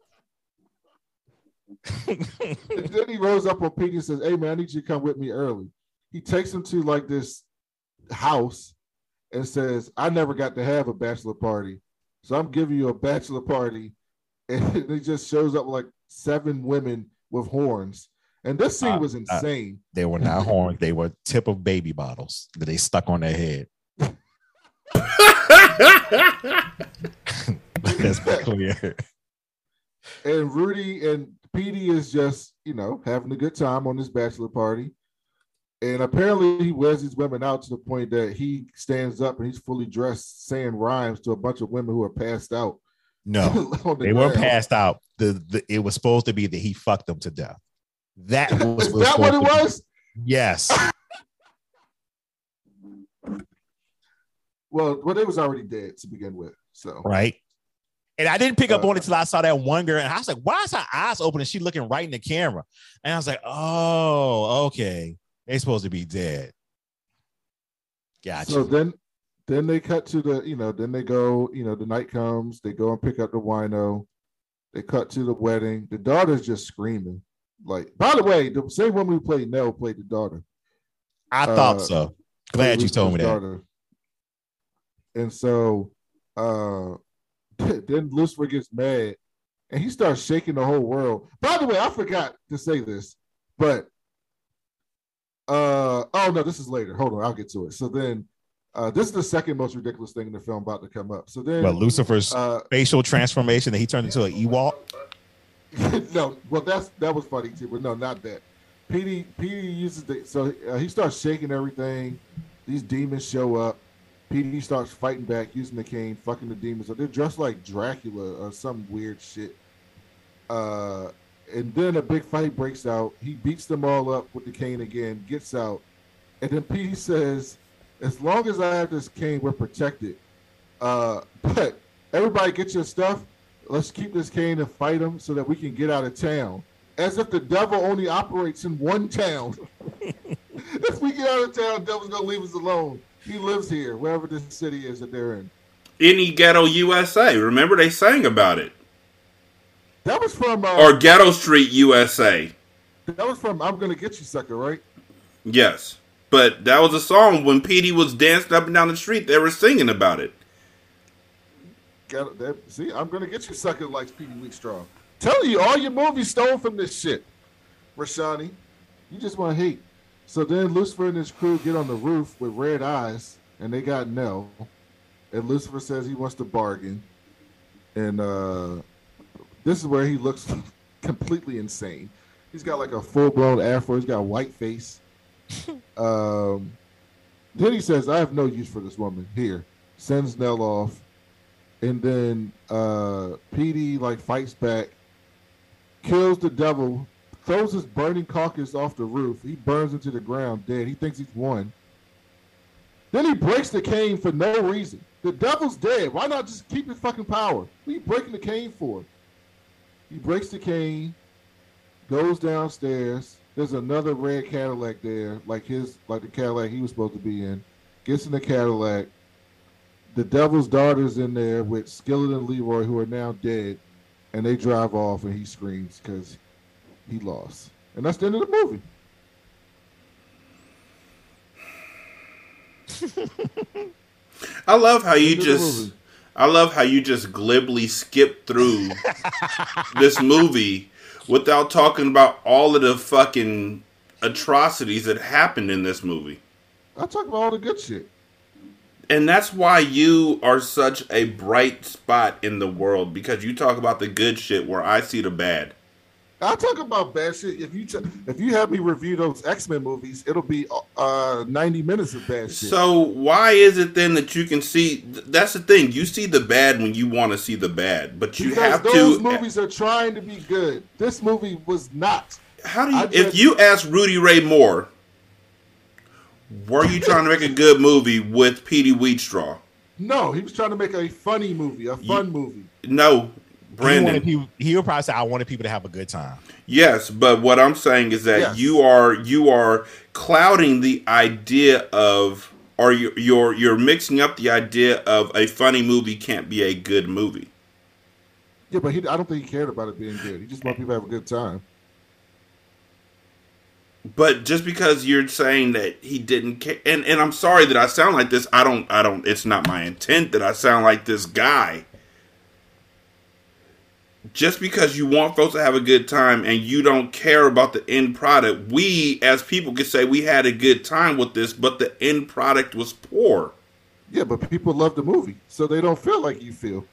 S2: then he rose up on Pete and says, Hey man, I need you to come with me early. He takes him to like this house and says, I never got to have a bachelor party. So I'm giving you a bachelor party, and it just shows up like seven women with horns. And this scene uh, was uh, insane.
S3: Uh, they were not horns; they were tip of baby bottles that they stuck on their head. Let's clear.
S2: And Rudy and Petey is just, you know, having a good time on this bachelor party. And apparently he wears these women out to the point that he stands up and he's fully dressed saying rhymes to a bunch of women who are passed out.
S3: No, the they weren't passed out. The, the it was supposed to be that he fucked them to death. That was,
S2: Is that what it was?
S3: Yes.
S2: well, well, they was already dead to begin with. So
S3: right. And I didn't pick up uh, on it until I saw that one girl, and I was like, "Why is her eyes open and she looking right in the camera?" And I was like, "Oh, okay." They supposed to be dead. Gotcha.
S2: So then then they cut to the, you know, then they go, you know, the night comes, they go and pick up the wino. They cut to the wedding. The daughter's just screaming. Like, by the way, the same woman who played Nell played the daughter.
S3: I uh, thought so. Glad you told me that. Daughter.
S2: And so uh then Lucifer gets mad and he starts shaking the whole world. By the way, I forgot to say this, but uh oh no, this is later. Hold on, I'll get to it. So then uh, this is the second most ridiculous thing in the film about to come up. So then,
S3: well, Lucifer's uh, facial transformation that he turned into an Ewok.
S2: no, well, that's that was funny too, but no, not that. Petey Petey uses the so uh, he starts shaking everything. These demons show up, Petey starts fighting back using the cane, fucking the demons. So They're dressed like Dracula or some weird shit. Uh, and then a big fight breaks out. He beats them all up with the cane again, gets out, and then Petey says, "As long as I have this cane, we're protected. Uh, but everybody get your stuff. Let's keep this cane and fight them so that we can get out of town." As if the devil only operates in one town. if we get out of town, devil's gonna leave us alone. He lives here, wherever this city is that they're in.
S1: Any ghetto USA. Remember they sang about it.
S2: That was from uh,
S1: or Ghetto Street USA.
S2: That was from I'm Gonna Get You Sucker, right?
S1: Yes. But that was a song when Petey was dancing up and down the street, they were singing about it.
S2: Got it. See, I'm gonna get you sucker like Petey Wheatstraw. Tell you, all your movies stole from this shit. Rashani, you just want to hate. So then Lucifer and his crew get on the roof with red eyes, and they got Nell. And Lucifer says he wants to bargain. And uh, this is where he looks completely insane. He's got like a full blown afro. He's got a white face. um, then he says, "I have no use for this woman." Here, sends Nell off, and then uh, Petey like fights back, kills the devil, throws his burning carcass off the roof. He burns into the ground dead. He thinks he's won. Then he breaks the cane for no reason. The devil's dead. Why not just keep his fucking power? What are you breaking the cane for? He breaks the cane, goes downstairs. There's another red Cadillac there, like his, like the Cadillac he was supposed to be in. Gets in the Cadillac. The Devil's daughter's in there with Skillet and Leroy, who are now dead, and they drive off, and he screams because he lost, and that's the end of the movie.
S1: I love how you just I love how you just glibly skip through this movie without talking about all of the fucking atrocities that happened in this movie.
S2: I talk about all the good shit.
S1: And that's why you are such a bright spot in the world because you talk about the good shit where I see the bad.
S2: I'll talk about bad shit. If you t- if you have me review those X Men movies, it'll be uh, ninety minutes of bad shit.
S1: So why is it then that you can see? That's the thing. You see the bad when you want to see the bad, but you
S2: because
S1: have
S2: those
S1: to.
S2: Those movies are trying to be good. This movie was not.
S1: How do you? If you ask Rudy Ray Moore, were you trying to make a good movie with Petey Wheatstraw?
S2: No, he was trying to make a funny movie, a fun you, movie.
S1: No, Brandon.
S3: He, he would probably say, "I wanted people to have a good time."
S1: Yes, but what I'm saying is that yes. you are you are clouding the idea of, or you're, you're you're mixing up the idea of a funny movie can't be a good movie.
S2: Yeah, but he, I don't think he cared about it being good. He just wanted people to have a good time.
S1: But just because you're saying that he didn't care, and, and I'm sorry that I sound like this, I don't, I don't. It's not my intent that I sound like this guy just because you want folks to have a good time and you don't care about the end product, we as people can say we had a good time with this, but the end product was poor.
S2: Yeah, but people love the movie, so they don't feel like you feel.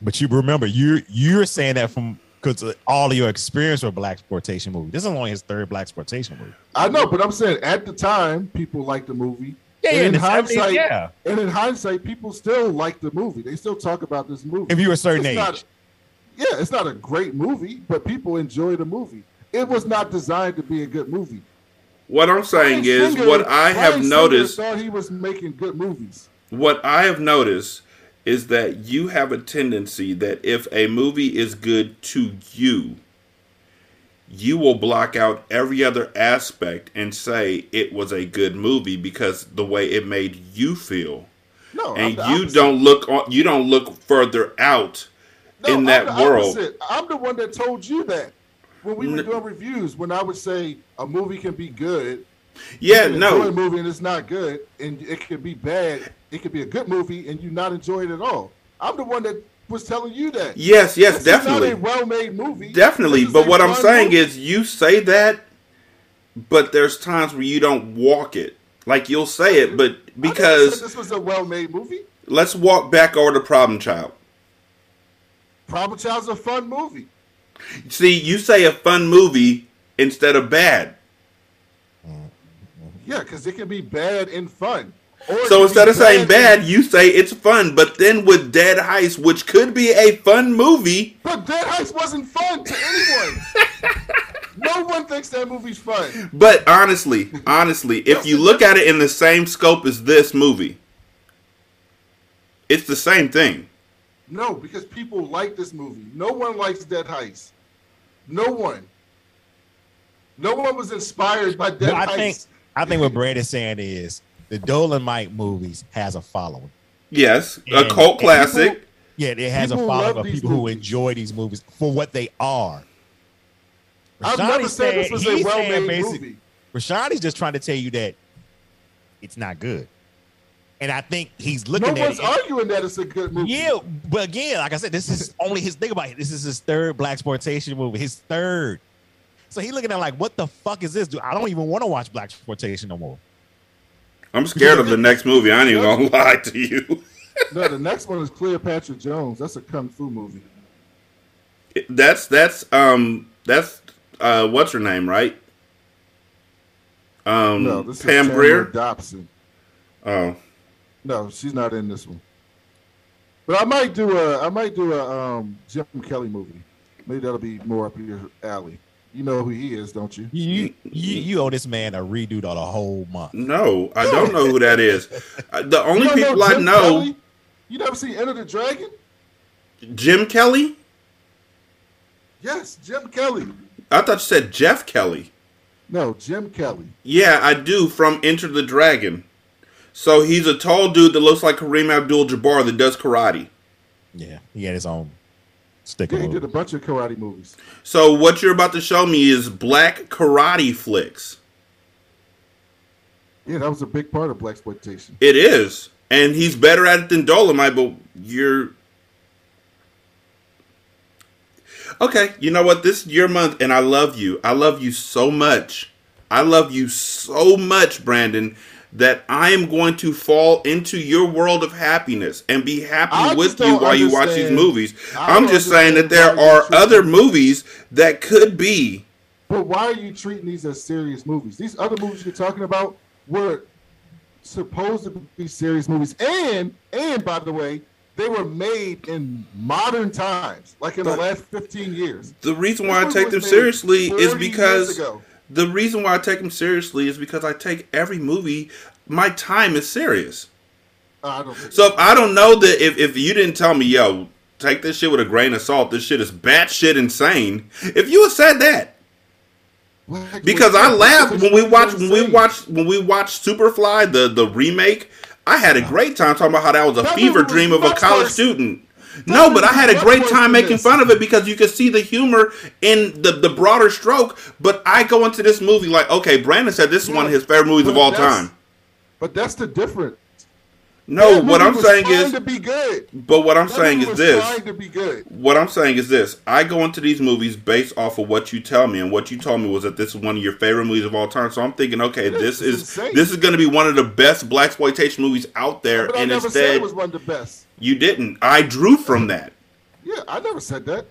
S3: But you remember, you're you're saying that from because all of your experience with black exploitation movie. This is only his third black exploitation movie.
S2: I know, but I'm saying at the time, people liked the movie. Yeah, and in hindsight, 70s, yeah. And in hindsight, people still like the movie. They still talk about this movie.
S3: If you're a certain it's age.
S2: Not, yeah, it's not a great movie, but people enjoy the movie. It was not designed to be a good movie.
S1: What I'm saying Bryan is, Singer, what I have
S2: Bryan
S1: noticed.
S2: Singer thought he was making good movies.
S1: What I have noticed is that you have a tendency that if a movie is good to you, you will block out every other aspect and say it was a good movie because the way it made you feel. No, and you don't look on, you don't look further out no, in that
S2: I'm
S1: world.
S2: Opposite. I'm the one that told you that when we were doing reviews. When I would say a movie can be good,
S1: yeah, no,
S2: a movie and it's not good, and it can be bad. It could be a good movie and you not enjoy it at all. I'm the one that was telling you that.
S1: Yes, yes, this definitely.
S2: a well-made movie.
S1: Definitely, but what I'm saying movie. is, you say that, but there's times where you don't walk it. Like you'll say it, but because
S2: this was a well-made movie.
S1: Let's walk back over to Problem Child.
S2: Problem Child's a fun movie.
S1: See, you say a fun movie instead of bad.
S2: Yeah, because it can be bad and fun.
S1: So instead of saying bad, you say it's fun. But then with Dead Heist, which could be a fun movie,
S2: but Dead Heist wasn't fun to anyone. no one thinks that movie's fun.
S1: But honestly, honestly, if you look at it in the same scope as this movie, it's the same thing.
S2: No, because people like this movie. No one likes Dead Heist. No one. No one was inspired by Dead well,
S3: I Think, I think what Brad is saying is the Dolemite movies has a following.
S1: Yes, and, a cult classic.
S3: People, yeah, it has a following of people movies. who enjoy these movies for what they are.
S2: I've never said this was a well-made movie.
S3: Rashani's just trying to tell you that it's not good. And I think he's looking
S2: no
S3: at
S2: one's arguing that it's a good movie.
S3: Yeah, but again, like I said, this is only his think about it. This is his third black exploitation movie. His third. So he's looking at like, what the fuck is this? Dude, I don't even want to watch black exploitation no more.
S1: I'm scared of the next movie. I ain't even gonna lie to you.
S2: no, the next one is Cleopatra Jones. That's a kung fu movie.
S1: That's that's um that's uh what's her name, right? Um no, this Pam Grier
S2: Dobson.
S1: Oh.
S2: No, she's not in this one. But I might do a I might do a um Jim Kelly movie. Maybe that'll be more up your alley. You know who he is, don't you?
S3: You you, you owe this man a redo on a whole month.
S1: No, I don't know who that is. Uh, the only people know I know.
S2: Kelly? You never seen Enter the Dragon?
S1: Jim Kelly?
S2: Yes, Jim Kelly.
S1: I thought you said Jeff Kelly.
S2: No, Jim Kelly.
S1: Yeah, I do from Enter the Dragon. So he's a tall dude that looks like Kareem Abdul-Jabbar that does karate.
S3: Yeah, he had his own
S2: stick. Yeah, he did a bunch of karate movies.
S1: So what you're about to show me is black karate flicks.
S2: Yeah, that was a big part of black exploitation.
S1: It is, and he's better at it than Dolemite. But you're okay. You know what? This is your month, and I love you. I love you so much. I love you so much, Brandon that I am going to fall into your world of happiness and be happy with you while you watch these movies. I'm just saying that there are other movies that could be.
S2: But why are you treating these as serious movies? These other movies you're talking about were supposed to be serious movies, and and by the way, they were made in modern times, like in but the last 15 years.
S1: The reason why I take them seriously is because the reason why I take them seriously is because I take every movie. My time is serious.
S2: Uh,
S1: so if I don't know that if, if you didn't tell me, yo, take this shit with a grain of salt. This shit is batshit insane. If you had said that, because I laughed when we watched when we watched when we watched Superfly the the remake. I had a great time talking about how that was a that fever dream of a college student. No, but I had a great time making fun of it because you could see the humor in the, the broader stroke. But I go into this movie like, okay, Brandon said this is one of his favorite movies of all time.
S2: But that's the difference.
S1: No, what I'm saying is
S2: to be good.
S1: But what I'm
S2: that
S1: saying is this.
S2: To be good.
S1: What I'm saying is this. I go into these movies based off of what you tell me, and what you told me was that this is one of your favorite movies of all time. So I'm thinking, okay, this is insane. this is going to be one of the best black exploitation movies out there.
S2: But
S1: and
S2: I never
S1: instead,
S2: said it was one of the best.
S1: You didn't. I drew from that.
S2: Yeah, I never said that.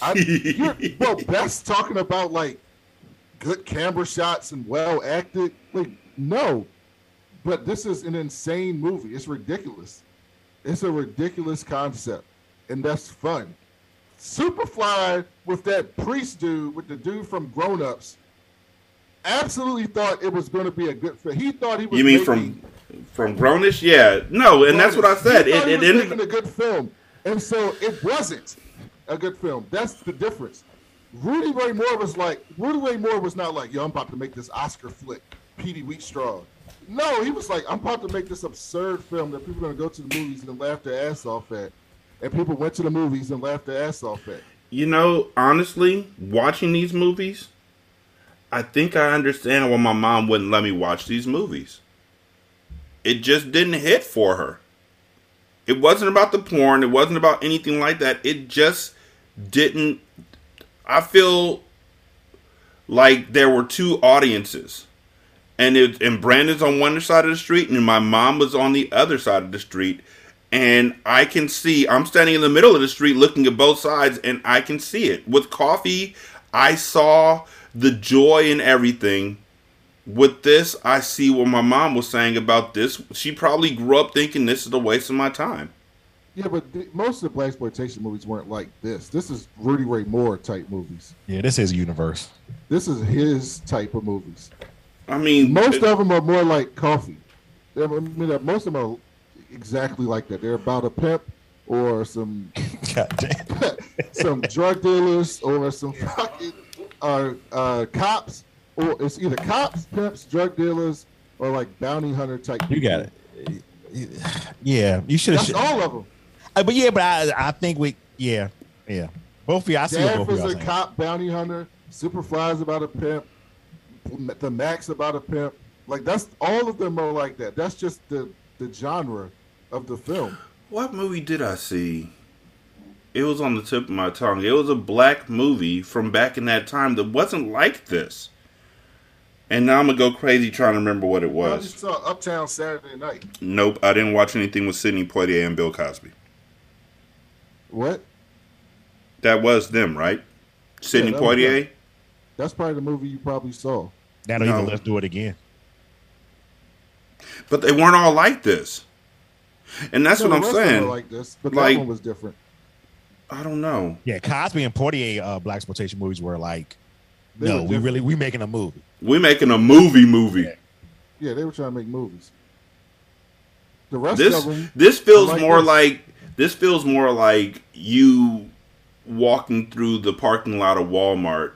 S2: I, you're, well, best talking about like good camera shots and well acted. Like, no, but this is an insane movie. It's ridiculous. It's a ridiculous concept, and that's fun. Superfly with that priest dude, with the dude from Grown Ups, absolutely thought it was going to be a good film. He thought he was.
S1: You mean
S2: making,
S1: from from Grownish? Yeah, no, and that's what I said.
S2: He
S1: it,
S2: it ended making a good film, and so it wasn't a good film. That's the difference. Rudy Ray Moore was like Rudy Ray Moore was not like, yo, I'm about to make this Oscar flick, Petey Wheatstraw. No, he was like, I'm about to make this absurd film that people are gonna go to the movies and laugh their ass off at. And people went to the movies and laughed their ass off at.
S1: You know, honestly, watching these movies, I think I understand why my mom wouldn't let me watch these movies. It just didn't hit for her. It wasn't about the porn, it wasn't about anything like that. It just didn't I feel like there were two audiences and it and Brandon's on one side of the street and my mom was on the other side of the street and I can see I'm standing in the middle of the street looking at both sides and I can see it. With Coffy, I saw the joy in everything with this, I see what my mom was saying about this. She probably grew up thinking this is a waste of my time.
S2: Yeah, but the, most of the black exploitation movies weren't like this. This is Rudy Ray Moore type movies.
S3: Yeah, this is universe.
S2: This is his type of movies.
S1: I mean,
S2: most it, of them are more like Coffy. I mean, most of them are exactly like that. They're about a pimp or some some drug dealers or some fucking uh, uh, cops, or it's either cops, pimps, drug dealers, or like bounty hunter type.
S3: You got it. Yeah, you should have.
S2: That's all of them.
S3: Uh, but yeah, but I I think we yeah yeah both of you. I see
S2: Daff
S3: both
S2: is a cop bounty hunter. Superfly is about a pimp. The Mack's about a pimp. Like that's all of them are like that. That's just the the genre of the film.
S1: What movie did I see? It was on the tip of my tongue. It was a black movie from back in that time that wasn't like this. And now I'm gonna go crazy trying to remember what it was.
S2: You saw Uptown Saturday Night.
S1: Nope, I didn't watch anything with Sidney Poitier and Bill Cosby.
S2: What?
S1: That was them, right? Sidney yeah, Poitier.
S2: That's probably the movie you probably saw.
S3: That'll no. even let's do it again.
S1: But they weren't all like this. And that's no, what I'm saying.
S2: Like this, but like, that one was different.
S1: I don't know.
S3: Yeah, Cosby and Poitier uh, black exploitation movies were like, they no, were we really we making a movie.
S1: We making a movie movie.
S2: Yeah. yeah, they were trying to make movies. The rest
S1: this,
S2: of them,
S1: this feels like more this. like this feels more like you walking through the parking lot of Walmart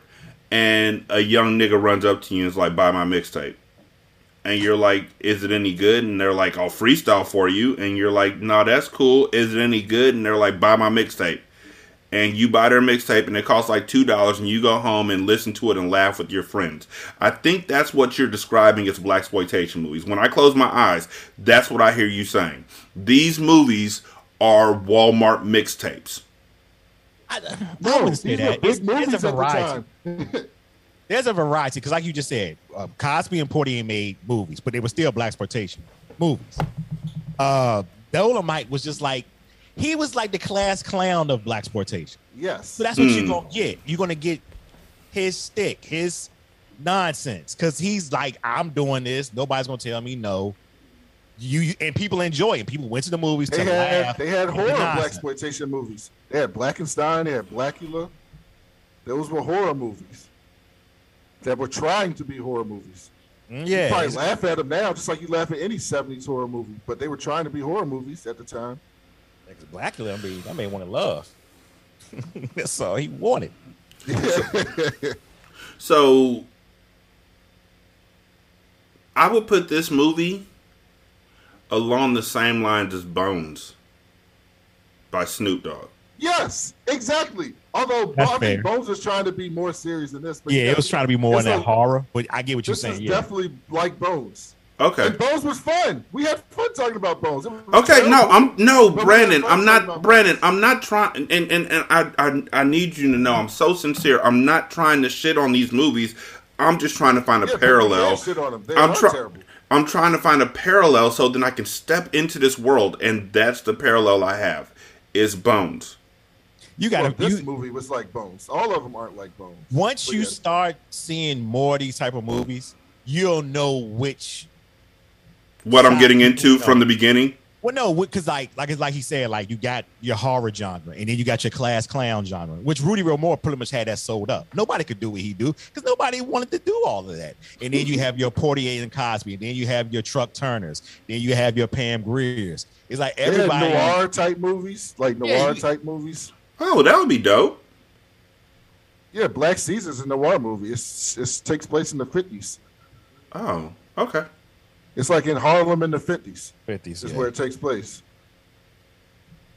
S1: and a young nigga runs up to you and is like, "Buy my mixtape." and you're like, "Is it any good?" And they're like, "I'll freestyle for you." And you're like, "No, that's cool. Is it any good?" And they're like, "Buy my mixtape." And you buy their mixtape, and it costs like two dollars, and you go home and listen to it and laugh with your friends. I think that's what you're describing as black exploitation movies. When I close my eyes, that's what I hear you saying. These movies are Walmart mixtapes.
S3: I, I wouldn't say that. It's, it's a variety. there's a variety because, like you just said, uh, Cosby and Poitier made movies, but they were still black exploitation movies. Uh, Dolemite was just like he was like the class clown of black exploitation.
S2: Yes,
S3: so that's what mm. you're gonna get. You're gonna get his stick, his nonsense, because he's like, I'm doing this. Nobody's gonna tell me no. You and people enjoy it. People went to the movies.
S2: They
S3: to
S2: had
S3: laugh
S2: they had horror black exploitation movies. They had Blackenstein. They had Blackula. Those were horror movies that were trying to be horror movies.
S3: Mm, yeah,
S2: you probably laugh at them now, just like you laugh at any '70s horror movie. But they were trying to be horror movies at the time.
S3: Blackula, I mean, that man wanted love. That's all he wanted.
S1: so, I would put this movie along the same lines as Bones by Snoop Dogg.
S2: Yes, exactly. Although I mean, Bones was trying to be more serious than this.
S3: But yeah, it was trying to be more in that like, horror. But I get what you're saying.
S2: yeah. definitely like Bones.
S1: Okay.
S2: And Bones was fun. We had fun talking about Bones.
S1: Okay, no, I'm no Brandon. I'm not Brandon. I'm not trying. And, and and I, I I need you to know I'm so sincere. I'm not trying to shit on these movies. I'm just trying to find a
S2: yeah,
S1: parallel.
S2: Shit on them. They
S1: I'm trying. I'm trying to find a parallel so then I can step into this world, and that's the parallel I have. Is Bones.
S3: You got well,
S2: this
S3: you,
S2: movie was like Bones. All of them aren't like Bones.
S3: Once but you yeah. start seeing more of these type of movies, you'll know which.
S1: What I'm getting into from the beginning.
S3: Well, no, because like like it's like he said, like you got your horror genre, and then you got your class clown genre, which Rudy Ray Moore pretty much had that sold up. Nobody could do what he do because nobody wanted to do all of that. And then you have your Poitier and Cosby, and then you have your Truck Turners, then you have your Pam Greers. It's like everybody
S2: noir type movies, like noir yeah, type movies.
S1: Oh, that would be dope.
S2: Yeah, Black Caesar's a noir movie. It's it takes place in the fifties.
S1: Oh, okay.
S2: It's like in Harlem in the fifties.
S3: Fifties
S2: is
S3: yeah.
S2: where it takes place.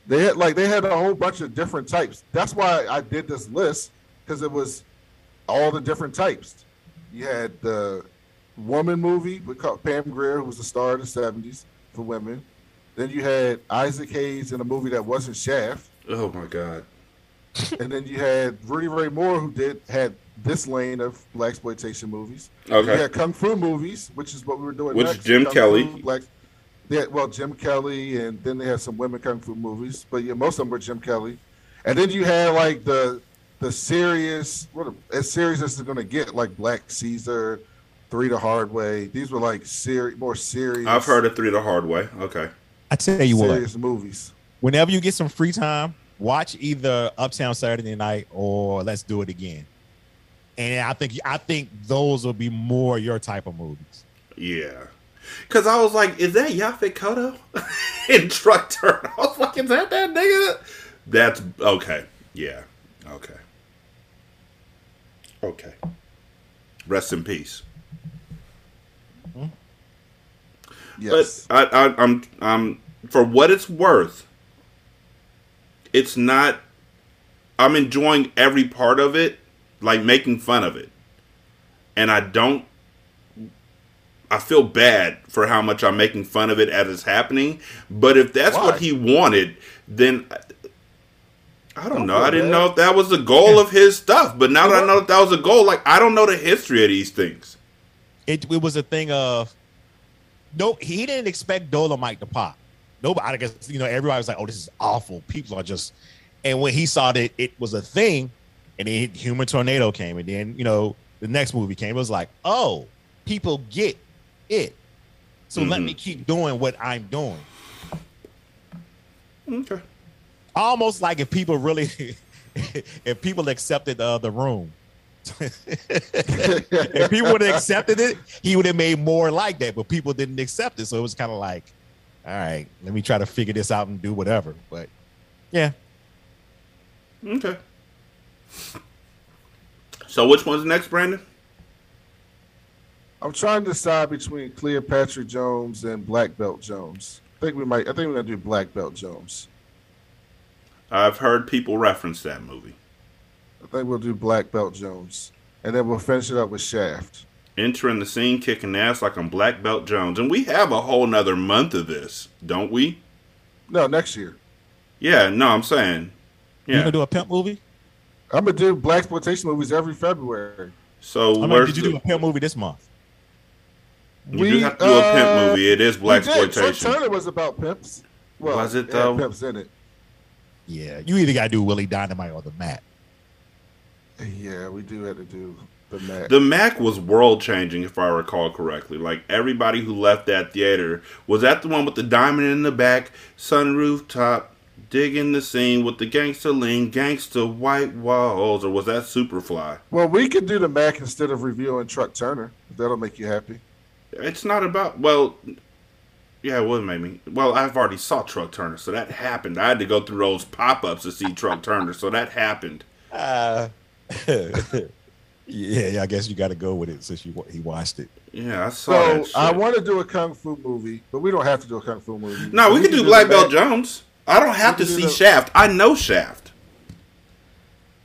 S2: They had like they had a whole bunch of different types. That's why I did this list because it was all the different types. You had the woman movie with Pam Grier, who was the star of the seventies for women. Then you had Isaac Hayes in a movie that wasn't Shaft.
S1: Oh my God
S2: and then you had Rudy Ray Moore, who did had this lane of black exploitation movies.
S1: Okay.
S2: You had kung fu movies, which is what we were doing.
S1: Which
S2: next.
S1: Jim
S2: kung
S1: Kelly.
S2: Fu, black, they had, well, Jim Kelly, and then they had some women kung fu movies, but yeah, most of them were Jim Kelly. And then you had like the the serious, what as serious as it's going to get, like Black Caesar, Three the Hard Way. These were like seri- more serious.
S1: I've heard of Three the Hard Way. Okay.
S3: I tell you
S2: serious
S3: what, serious
S2: movies.
S3: whenever you get some free time, watch either Uptown Saturday Night or Let's Do It Again. And I think I think those will be more your type of movies.
S1: Yeah. Cause I was like, is that Yaphet Kotto in Truck Turn? I was like, is that that nigga? That's okay. Yeah. Okay. Okay. Rest in peace. Hmm?
S2: Yes.
S1: But I, I, I'm, I'm for what it's worth. It's not. I'm enjoying every part of it, like making fun of it, and I don't. I feel bad for how much I'm making fun of it as it's happening. But if that's
S2: Why?
S1: what he wanted, then I don't
S2: Don't
S1: know. I didn't
S2: bad.
S1: know if that was the goal of his stuff. But now that I know that that was a goal, like I don't know the history of these things.
S3: It it was a thing of no, he didn't expect Dolemite to pop. Nobody, I guess you know, everybody was like, "Oh, this is awful." People are just, and when he saw that it was a thing, and then Human Tornado came, and then you know the next movie came, it was like, "Oh, people get it." So let
S1: Mhm.
S3: me keep doing what I'm doing.
S1: Okay.
S3: Almost like if people really, if people accepted uh, the room. if he would have accepted it, he would have made more like that. But people didn't accept it, so it was kind of like, all right, let me try to figure this out and do whatever. But yeah,
S1: Okay. So which one's next, Brandon?
S2: I'm trying to decide between Cleopatra Jones and Black Belt Jones. I think we might. I think we're gonna do Black Belt Jones.
S1: I've heard people reference that movie.
S2: I think we'll do Black Belt Jones, and then we'll finish it up with Shaft.
S1: Entering the scene, kicking ass like I'm Black Belt Jones, and we have a whole nother month of this, don't we?
S2: No, next year.
S1: Yeah. No, I'm saying.
S3: you
S1: Yeah.
S3: gonna do a pimp movie?
S2: I'm gonna do black exploitation movies every February.
S1: So
S3: I mean, did you
S1: the,
S3: do a pimp movie this month?
S1: you do have to do a pimp
S2: uh,
S1: movie? It is black
S2: we did.
S1: Exploitation.
S2: Turner was about pimps. Well,
S1: Was it, though?
S2: Pimps in it.
S3: Yeah, you either gotta do Willie Dynamite or the Mack.
S2: Yeah, we do have to do the Mack.
S1: The Mack was world changing, if I recall correctly. Like everybody who left that theater was that the one with the diamond in the back, sunroof top, digging the scene with the gangster lean, gangster white walls, or was that Superfly?
S2: well, we could do the Mack instead of reviewing Truck Turner. If that'll make you happy.
S1: It's not about well, yeah, it would make me. Well, I've already saw Truck Turner, so that happened. I had to go through those pop ups to see Truck Turner, so that happened.
S3: Uh, yeah, yeah, I guess you got to go with it since you he watched it.
S1: Yeah, I saw
S2: So
S1: that. Shit.
S2: I want to do a kung fu movie, but we don't have to do a kung fu movie.
S1: no, we,
S2: can
S1: can do Black
S2: the
S1: Belt Jones. I don't have to
S2: can
S1: see
S2: the-
S1: Shaft. I know Shaft.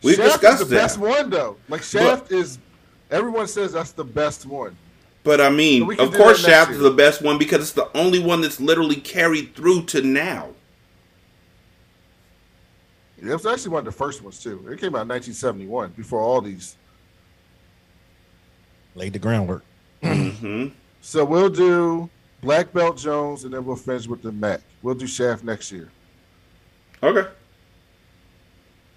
S1: We've
S2: Shaft
S1: discussed
S2: is the
S1: that.
S2: best one though. Like Shaft is, everyone says that's the best one.
S1: But I mean,
S2: So
S1: of course,
S2: that next
S1: Shaft is the best one because it's the only one that's literally carried through to now.
S2: It was actually one of the first ones too. It came out in 1971 before all these.
S3: Laid the groundwork.
S1: hmm
S2: So we'll do Black Belt Jones, and then we'll finish with the Mack. We'll do Shaft next year.
S1: Okay.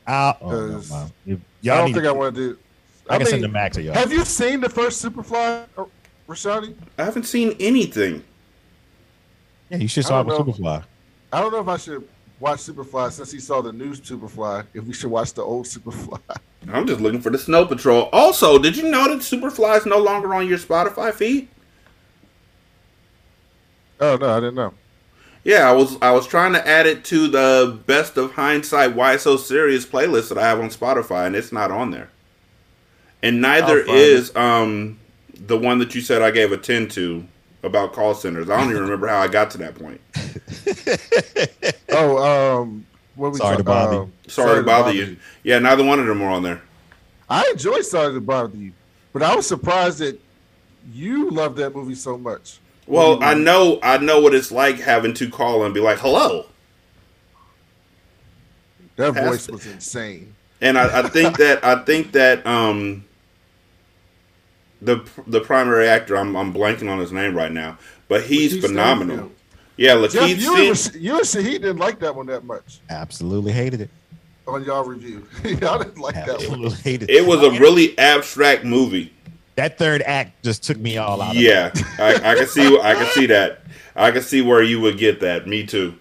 S3: I, oh, no,
S2: 'Cause
S3: man. You-
S2: I don't think
S3: to-
S2: I want to do.
S3: I, can send
S2: the
S3: them back to y'all.
S2: Have you seen the first Superfly, uh, Rashani?
S1: I haven't seen anything.
S3: yeah, you should
S2: I
S3: start with
S2: know.
S3: Superfly.
S2: I don't know if I should watch Superfly since he saw the new Superfly. If we should watch the old Superfly.
S1: I'm just looking for the Snow Patrol. Also, did you know that Superfly is no longer on your Spotify feed?
S2: oh no, I didn't know.
S1: Yeah, I was I was trying to add it to the best of hindsight why so serious playlist that I have on Spotify, and it's not on there. And neither is um the one that you said I gave a ten to about call centers. I don't even remember how I got to that point.
S2: Oh, um, what we
S3: Sorry to bother you.
S2: um,
S1: Sorry, to bother you. Yeah, neither one of them were on there.
S2: I enjoy Sorry to bother you, but I was surprised that you love that movie so much.
S1: Well, I know I know what it's like having to call and be like, "Hello,"
S2: That voice was insane.
S1: and I, I think that I think that um the the primary actor I'm I'm blanking on his name right now, but he's
S2: LaKeith
S1: phenomenal.
S2: Stanfield.
S1: Yeah,
S2: Jeff,
S1: LaKeith
S2: you and,
S1: Stan-
S2: Rash- you and Shahid didn't like that one that much
S3: Absolutely hated it.
S2: on y'all review. y'all didn't like that one.
S3: Absolutely hated
S1: It was a really abstract movie.
S3: that third act just took me all out.
S1: Yeah, I, I can see. I can see that. I can see where you would get that. Me too.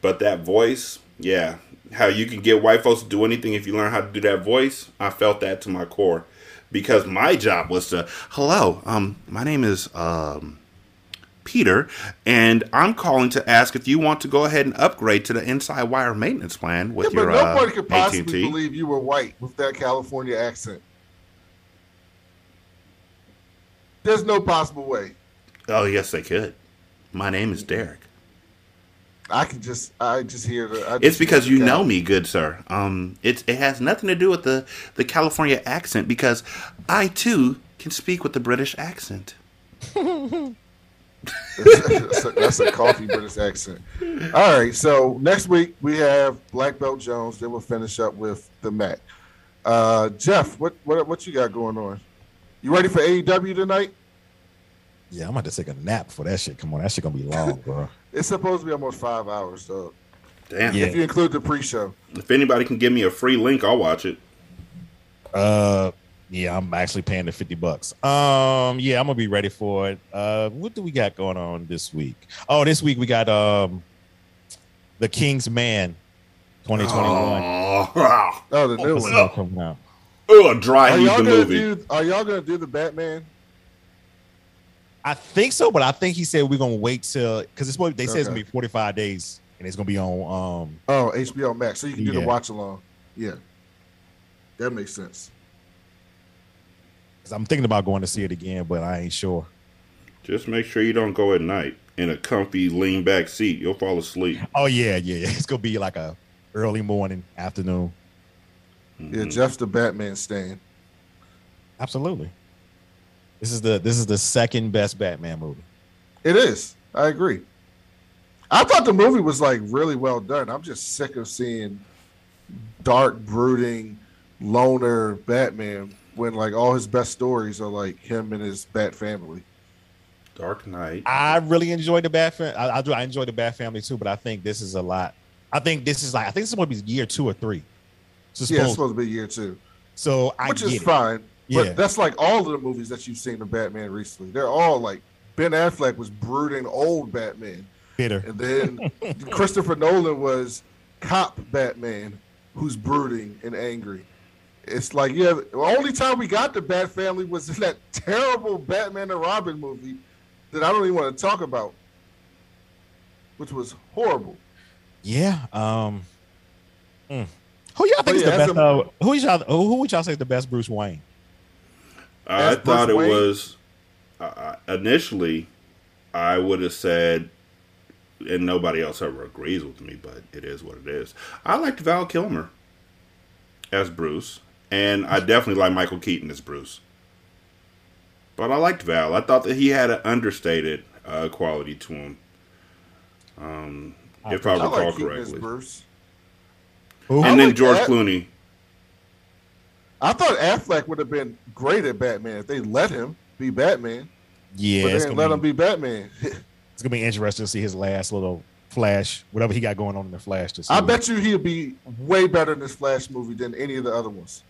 S1: But that voice, yeah, how you can get white folks to do anything if you learn how to do that voice. I felt that to my core because my job was to, hello, um, my name is um, Peter, and I'm calling to ask if you want to go ahead and upgrade to the inside wire maintenance plan with
S2: yeah,
S1: your
S2: but nobody
S1: uh,
S2: could possibly
S1: AT&T.
S2: believe you were white with that California accent. There's no possible way.
S1: Oh yes, they could. My name is Derek.
S2: I can just, I just hear the. Just
S1: It's because you know me, good sir. Um, it it has nothing to do with the the California accent because I too can speak with the British accent.
S2: that's, a, that's a coffee British accent. All right, so next week we have Black Belt Jones. Then we'll finish up with the Mack. Uh, Jeff, what what what you got going on? You ready for AEW tonight?
S3: Yeah, I'm about to take a nap for that shit. Come on, that shit gonna be long, bro.
S2: It's supposed to be almost five hours, so
S1: Damn.
S3: Yeah.
S2: if you include the pre-show.
S1: If anybody can give me a free link, I'll watch it.
S3: Uh, yeah, I'm actually paying the fifty bucks. Um, yeah, I'm gonna be ready for it. Uh, what do we got going on this week? Oh, this week we got um, the King's Man, 2021.
S1: Oh,
S2: Oh, the new
S3: What's
S2: one.
S3: up coming out?
S1: oh dry
S2: Are
S1: heat
S2: y'all
S1: the
S2: gonna
S1: movie.
S2: do? Are y'all gonna do the Batman?
S3: I think so, but I think he said we're gonna wait till because it's what they said it's gonna be 45 days and it's gonna be on um
S2: Oh, HBO Max, so you can do the watch along. Yeah, that makes sense.
S3: because I'm thinking about going to see it again, but I ain't sure.
S1: Just make sure you don't go at night in a comfy lean back seat. You'll fall asleep.
S3: Oh yeah, yeah, yeah. It's gonna be like a early morning, afternoon.
S2: Yeah,
S1: Mhm.
S2: Jeff's the Batman stain.
S3: Absolutely. This is the this is the second best Batman movie.
S2: It is. I agree. I thought the movie was like really well done. I'm just sick of seeing dark, brooding, loner Batman when like all his best stories are like him and his Bat family.
S1: Dark Knight.
S3: I really enjoyed the Bat Family. I, I do. I enjoy the Bat Family too, but I think this is a lot. I think this is like I think this is going to be year two or three. So,
S2: Yeah, it's
S3: suppose-
S2: supposed to be year two,
S3: so I
S2: which
S3: get
S2: is
S3: it.
S2: fine.
S3: Yeah.
S2: But that's like all of the movies that you've seen of Batman recently. They're all like Ben Affleck was brooding old Batman.
S3: bitter.
S2: And then Christopher Nolan was cop Batman who's brooding and angry. It's like, yeah, the only time we got the Bat family was in that terrible Batman and Robin movie that I don't even want to talk about, which was horrible.
S3: Yeah. Um. mm. Who y'all think is
S2: yeah,
S3: the best?
S2: a-
S3: Uh, who y'all? Who would y'all say is the best Bruce Wayne?
S1: I
S2: As
S1: thought
S2: Bruce
S1: it
S2: Wayne?
S1: was uh, initially. I would have said, and nobody else ever agrees with me, but it is what it is. I liked Val Kilmer as Bruce, and I definitely like Michael Keaton as Bruce. But I liked Val. I thought that he had an understated uh, quality to him. Um,
S3: I
S1: if I
S2: I
S1: recall
S2: like
S1: correctly.
S2: Bruce.
S3: Who?
S2: I
S1: And then
S2: like
S1: George
S2: that.
S1: Clooney.
S2: I thought Affleck would have been great at Batman if they let him be Batman,
S3: yeah,
S2: but they didn't let
S3: be,
S2: him be Batman.
S3: it's gonna be interesting to see his last little flash, whatever he got going on in the Flash. This
S2: I
S3: week.
S2: bet you he'll be way better in this Flash movie than any of the other ones.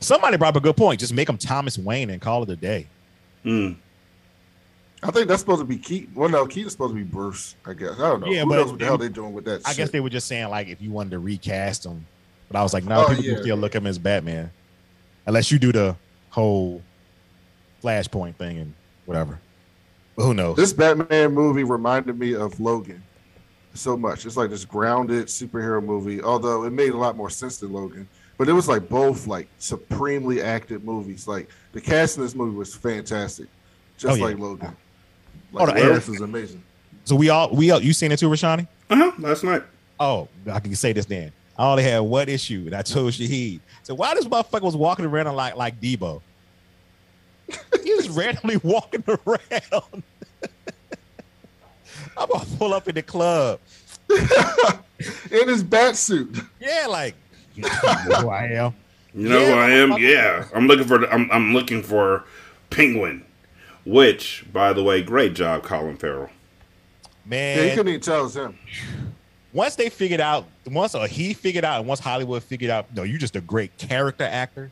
S3: somebody brought up a good point. Just make him Thomas Wayne and call it a day.
S1: Mm.
S2: I think that's supposed to be Keaton. Well, no, Keaton's supposed to be Bruce. I guess I don't know.
S3: Yeah,
S2: Who
S3: but-
S2: knows what the hell they're doing with that?
S3: I
S2: shit.
S3: guess they were just saying like if you wanted to recast him, but I was like, no,
S2: Oh,
S3: people
S2: yeah.
S3: can still look at him as Batman, unless you do the whole Flashpoint thing and whatever. But who knows?
S2: This Batman movie reminded me of Logan so much. It's like this grounded superhero movie, although it made a lot more sense than Logan. But it was like both like supremely acted movies. Like the cast in this movie was fantastic, just
S3: Oh, yeah.
S2: like Logan.
S3: Oh,
S2: Like
S3: the-
S2: Willis is amazing.
S3: so we all we all you seen it too, Rashani?
S1: Uh-huh, last night.
S3: Oh, I can say this then. I only had one issue, and I told Shahid. So why this motherfucker was walking around like like Debo? he was randomly walking around. I'm gonna pull up in the club.
S2: in his bat suit.
S3: Yeah, like you know who I am.
S1: You know
S3: Yeah,
S1: who I am? Yeah, I'm looking for. I'm, I'm looking for Penguin, which, by the way, great job, Colin Farrell.
S3: Man,
S2: Yeah, he couldn't even tell it was him.
S3: Once they figured out, once or he figured out, and once Hollywood figured out, no, you're just a great character actor.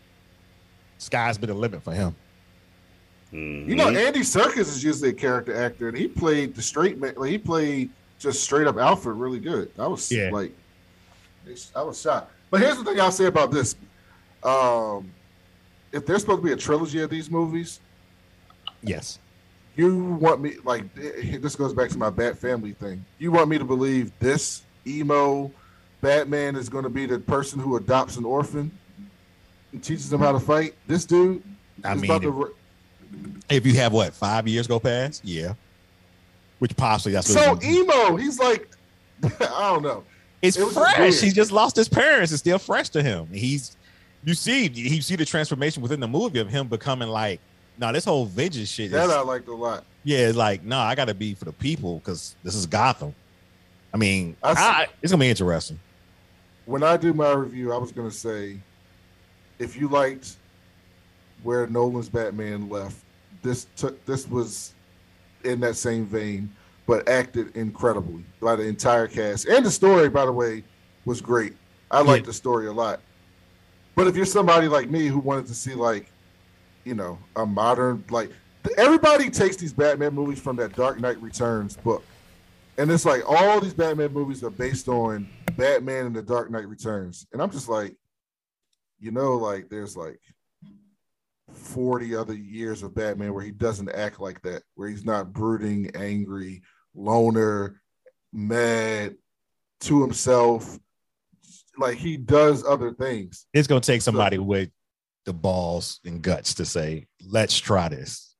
S3: sky's been the limit for him.
S2: Mm-hmm. You know, Andy Serkis is usually a character actor, and he played the straight man. Like, he played just straight up Alfred really good. I was yeah. like, I was shocked. But here's the thing I'll say about this: um, if there's supposed to be a trilogy of these movies,
S3: yes,
S2: you want me like this goes back to my Bat Family thing. You want me to believe this emo Batman is going to be the person who adopts an orphan and teaches them how to fight? This dude.
S3: I mean, to... if you have what five years go past, yeah, which possibly that's
S2: so emo. He's like, I don't know.
S3: It's it fresh. He just lost his parents. It's still fresh to him. He's you see you see the transformation within the movie of him becoming like, no, nah, this whole vengeance shit.
S2: That is, I liked a lot.
S3: Yeah, it's like, no, nah, I got to be for the people because this is Gotham. I mean, I, I, it's gonna be interesting.
S2: When I do my review, I was gonna say, if you liked where Nolan's Batman left, this took this was in that same vein but acted incredibly by the entire cast. And the story, by the way, was great. I like the story a lot. But if you're somebody like me who wanted to see like, you know, a modern like everybody takes these Batman movies from that Dark Knight Returns book. And it's like all these Batman movies are based on Batman and the Dark Knight Returns. And I'm just like, you know, like there's like 40 other years of Batman where he doesn't act like that, where he's not brooding, angry, loner, mad to himself. Like he does other things.
S3: It's gonna take somebody so, with the balls and guts to say, let's try this.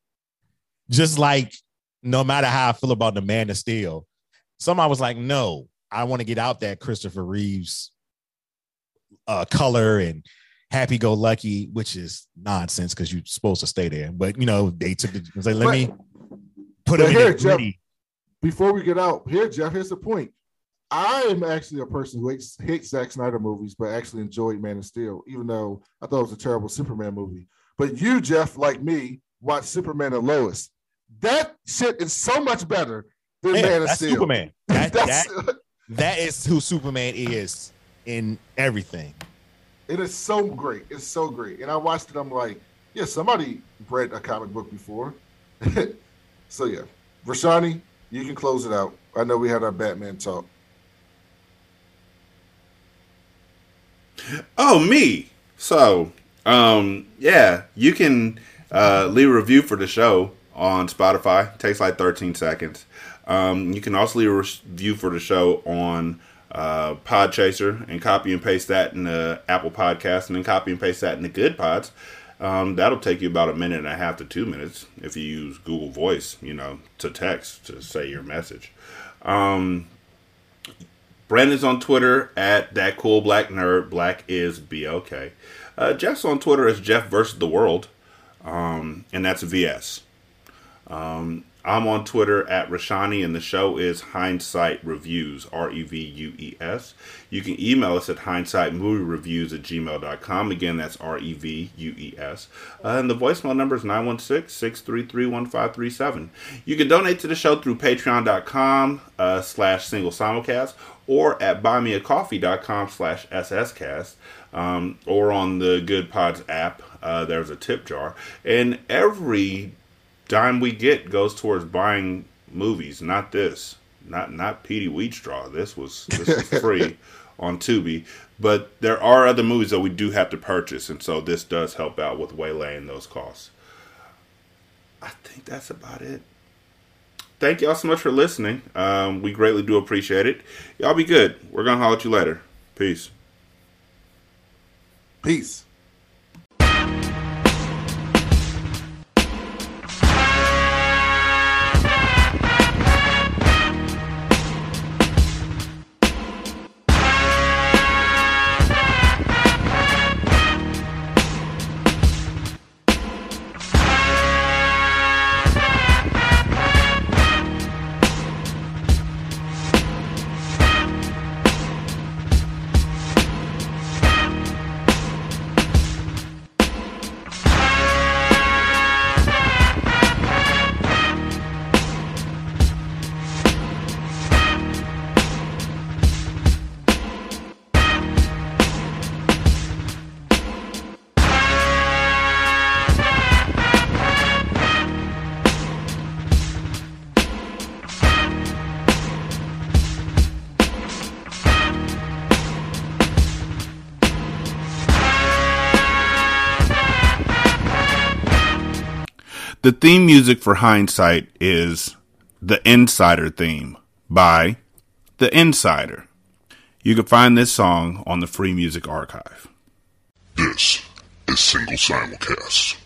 S3: Just like no matter how I feel about the man of steel, somebody was like, no, I want to get out that Christopher Reeves uh, color and happy go lucky, which is nonsense because you're supposed to stay there. But you know, they took the let but, me put it here, Jeff,
S2: before we get out here, Jeff, here's the point. I am actually a person who hates, hates Zack Snyder movies, but actually enjoyed Man of Steel, even though I thought it was a terrible Superman movie. But you, Jeff, like me, watched Superman and Lois. That shit is so much better than yeah, Man of Steel.
S3: Superman. That, that, that is who Superman is in everything.
S2: It is so great. It's so great. And I watched it. I'm like, yeah, somebody read a comic book before. so yeah, Rashani, you can close it out. I know we had our Batman talk.
S1: Oh, me. So, um, yeah, you can uh, leave a review for the show on Spotify. It takes like 13 seconds. Um, you can also leave a review for the show on uh, Podchaser and copy and paste that in the Apple Podcast and then copy and paste that in the Good Pods. Um, that'll take you about a minute and a half to two minutes if you use Google Voice, you know, to text to say your message. Um, Brandon's on Twitter at that cool black nerd. Black is B O K. Uh, Jeff's on Twitter as Jeff versus the world, um, and that's VS. Um, I'm on Twitter at Rashani, and the show is Hindsight Reviews, R E V U E S. You can email us at hindsightmoviereviews at gmail.com. Again, that's R E V U E S. Uh, and the voicemail number is 916 633 1537. You can donate to the show through patreon.com uh, slash single simulcast or at buymeacoffee.com slash sscast. Um, or on the Good Pods app, uh, there's a tip jar. And every dime we get goes towards buying movies, not this. Not not Petey Wheatstraw. This was this was free on Tubi. But there are other movies that we do have to purchase, and so this does help out with waylaying those costs. I think that's about it. Thank y'all so much for listening. Um, we greatly do appreciate it. Y'all be good. We're gonna holler at you later. Peace.
S2: Peace.
S1: The theme music for Hindsight is The Insider Theme by The Insider. You can find this song on the Free Music Archive.
S4: This is Single Simulcast.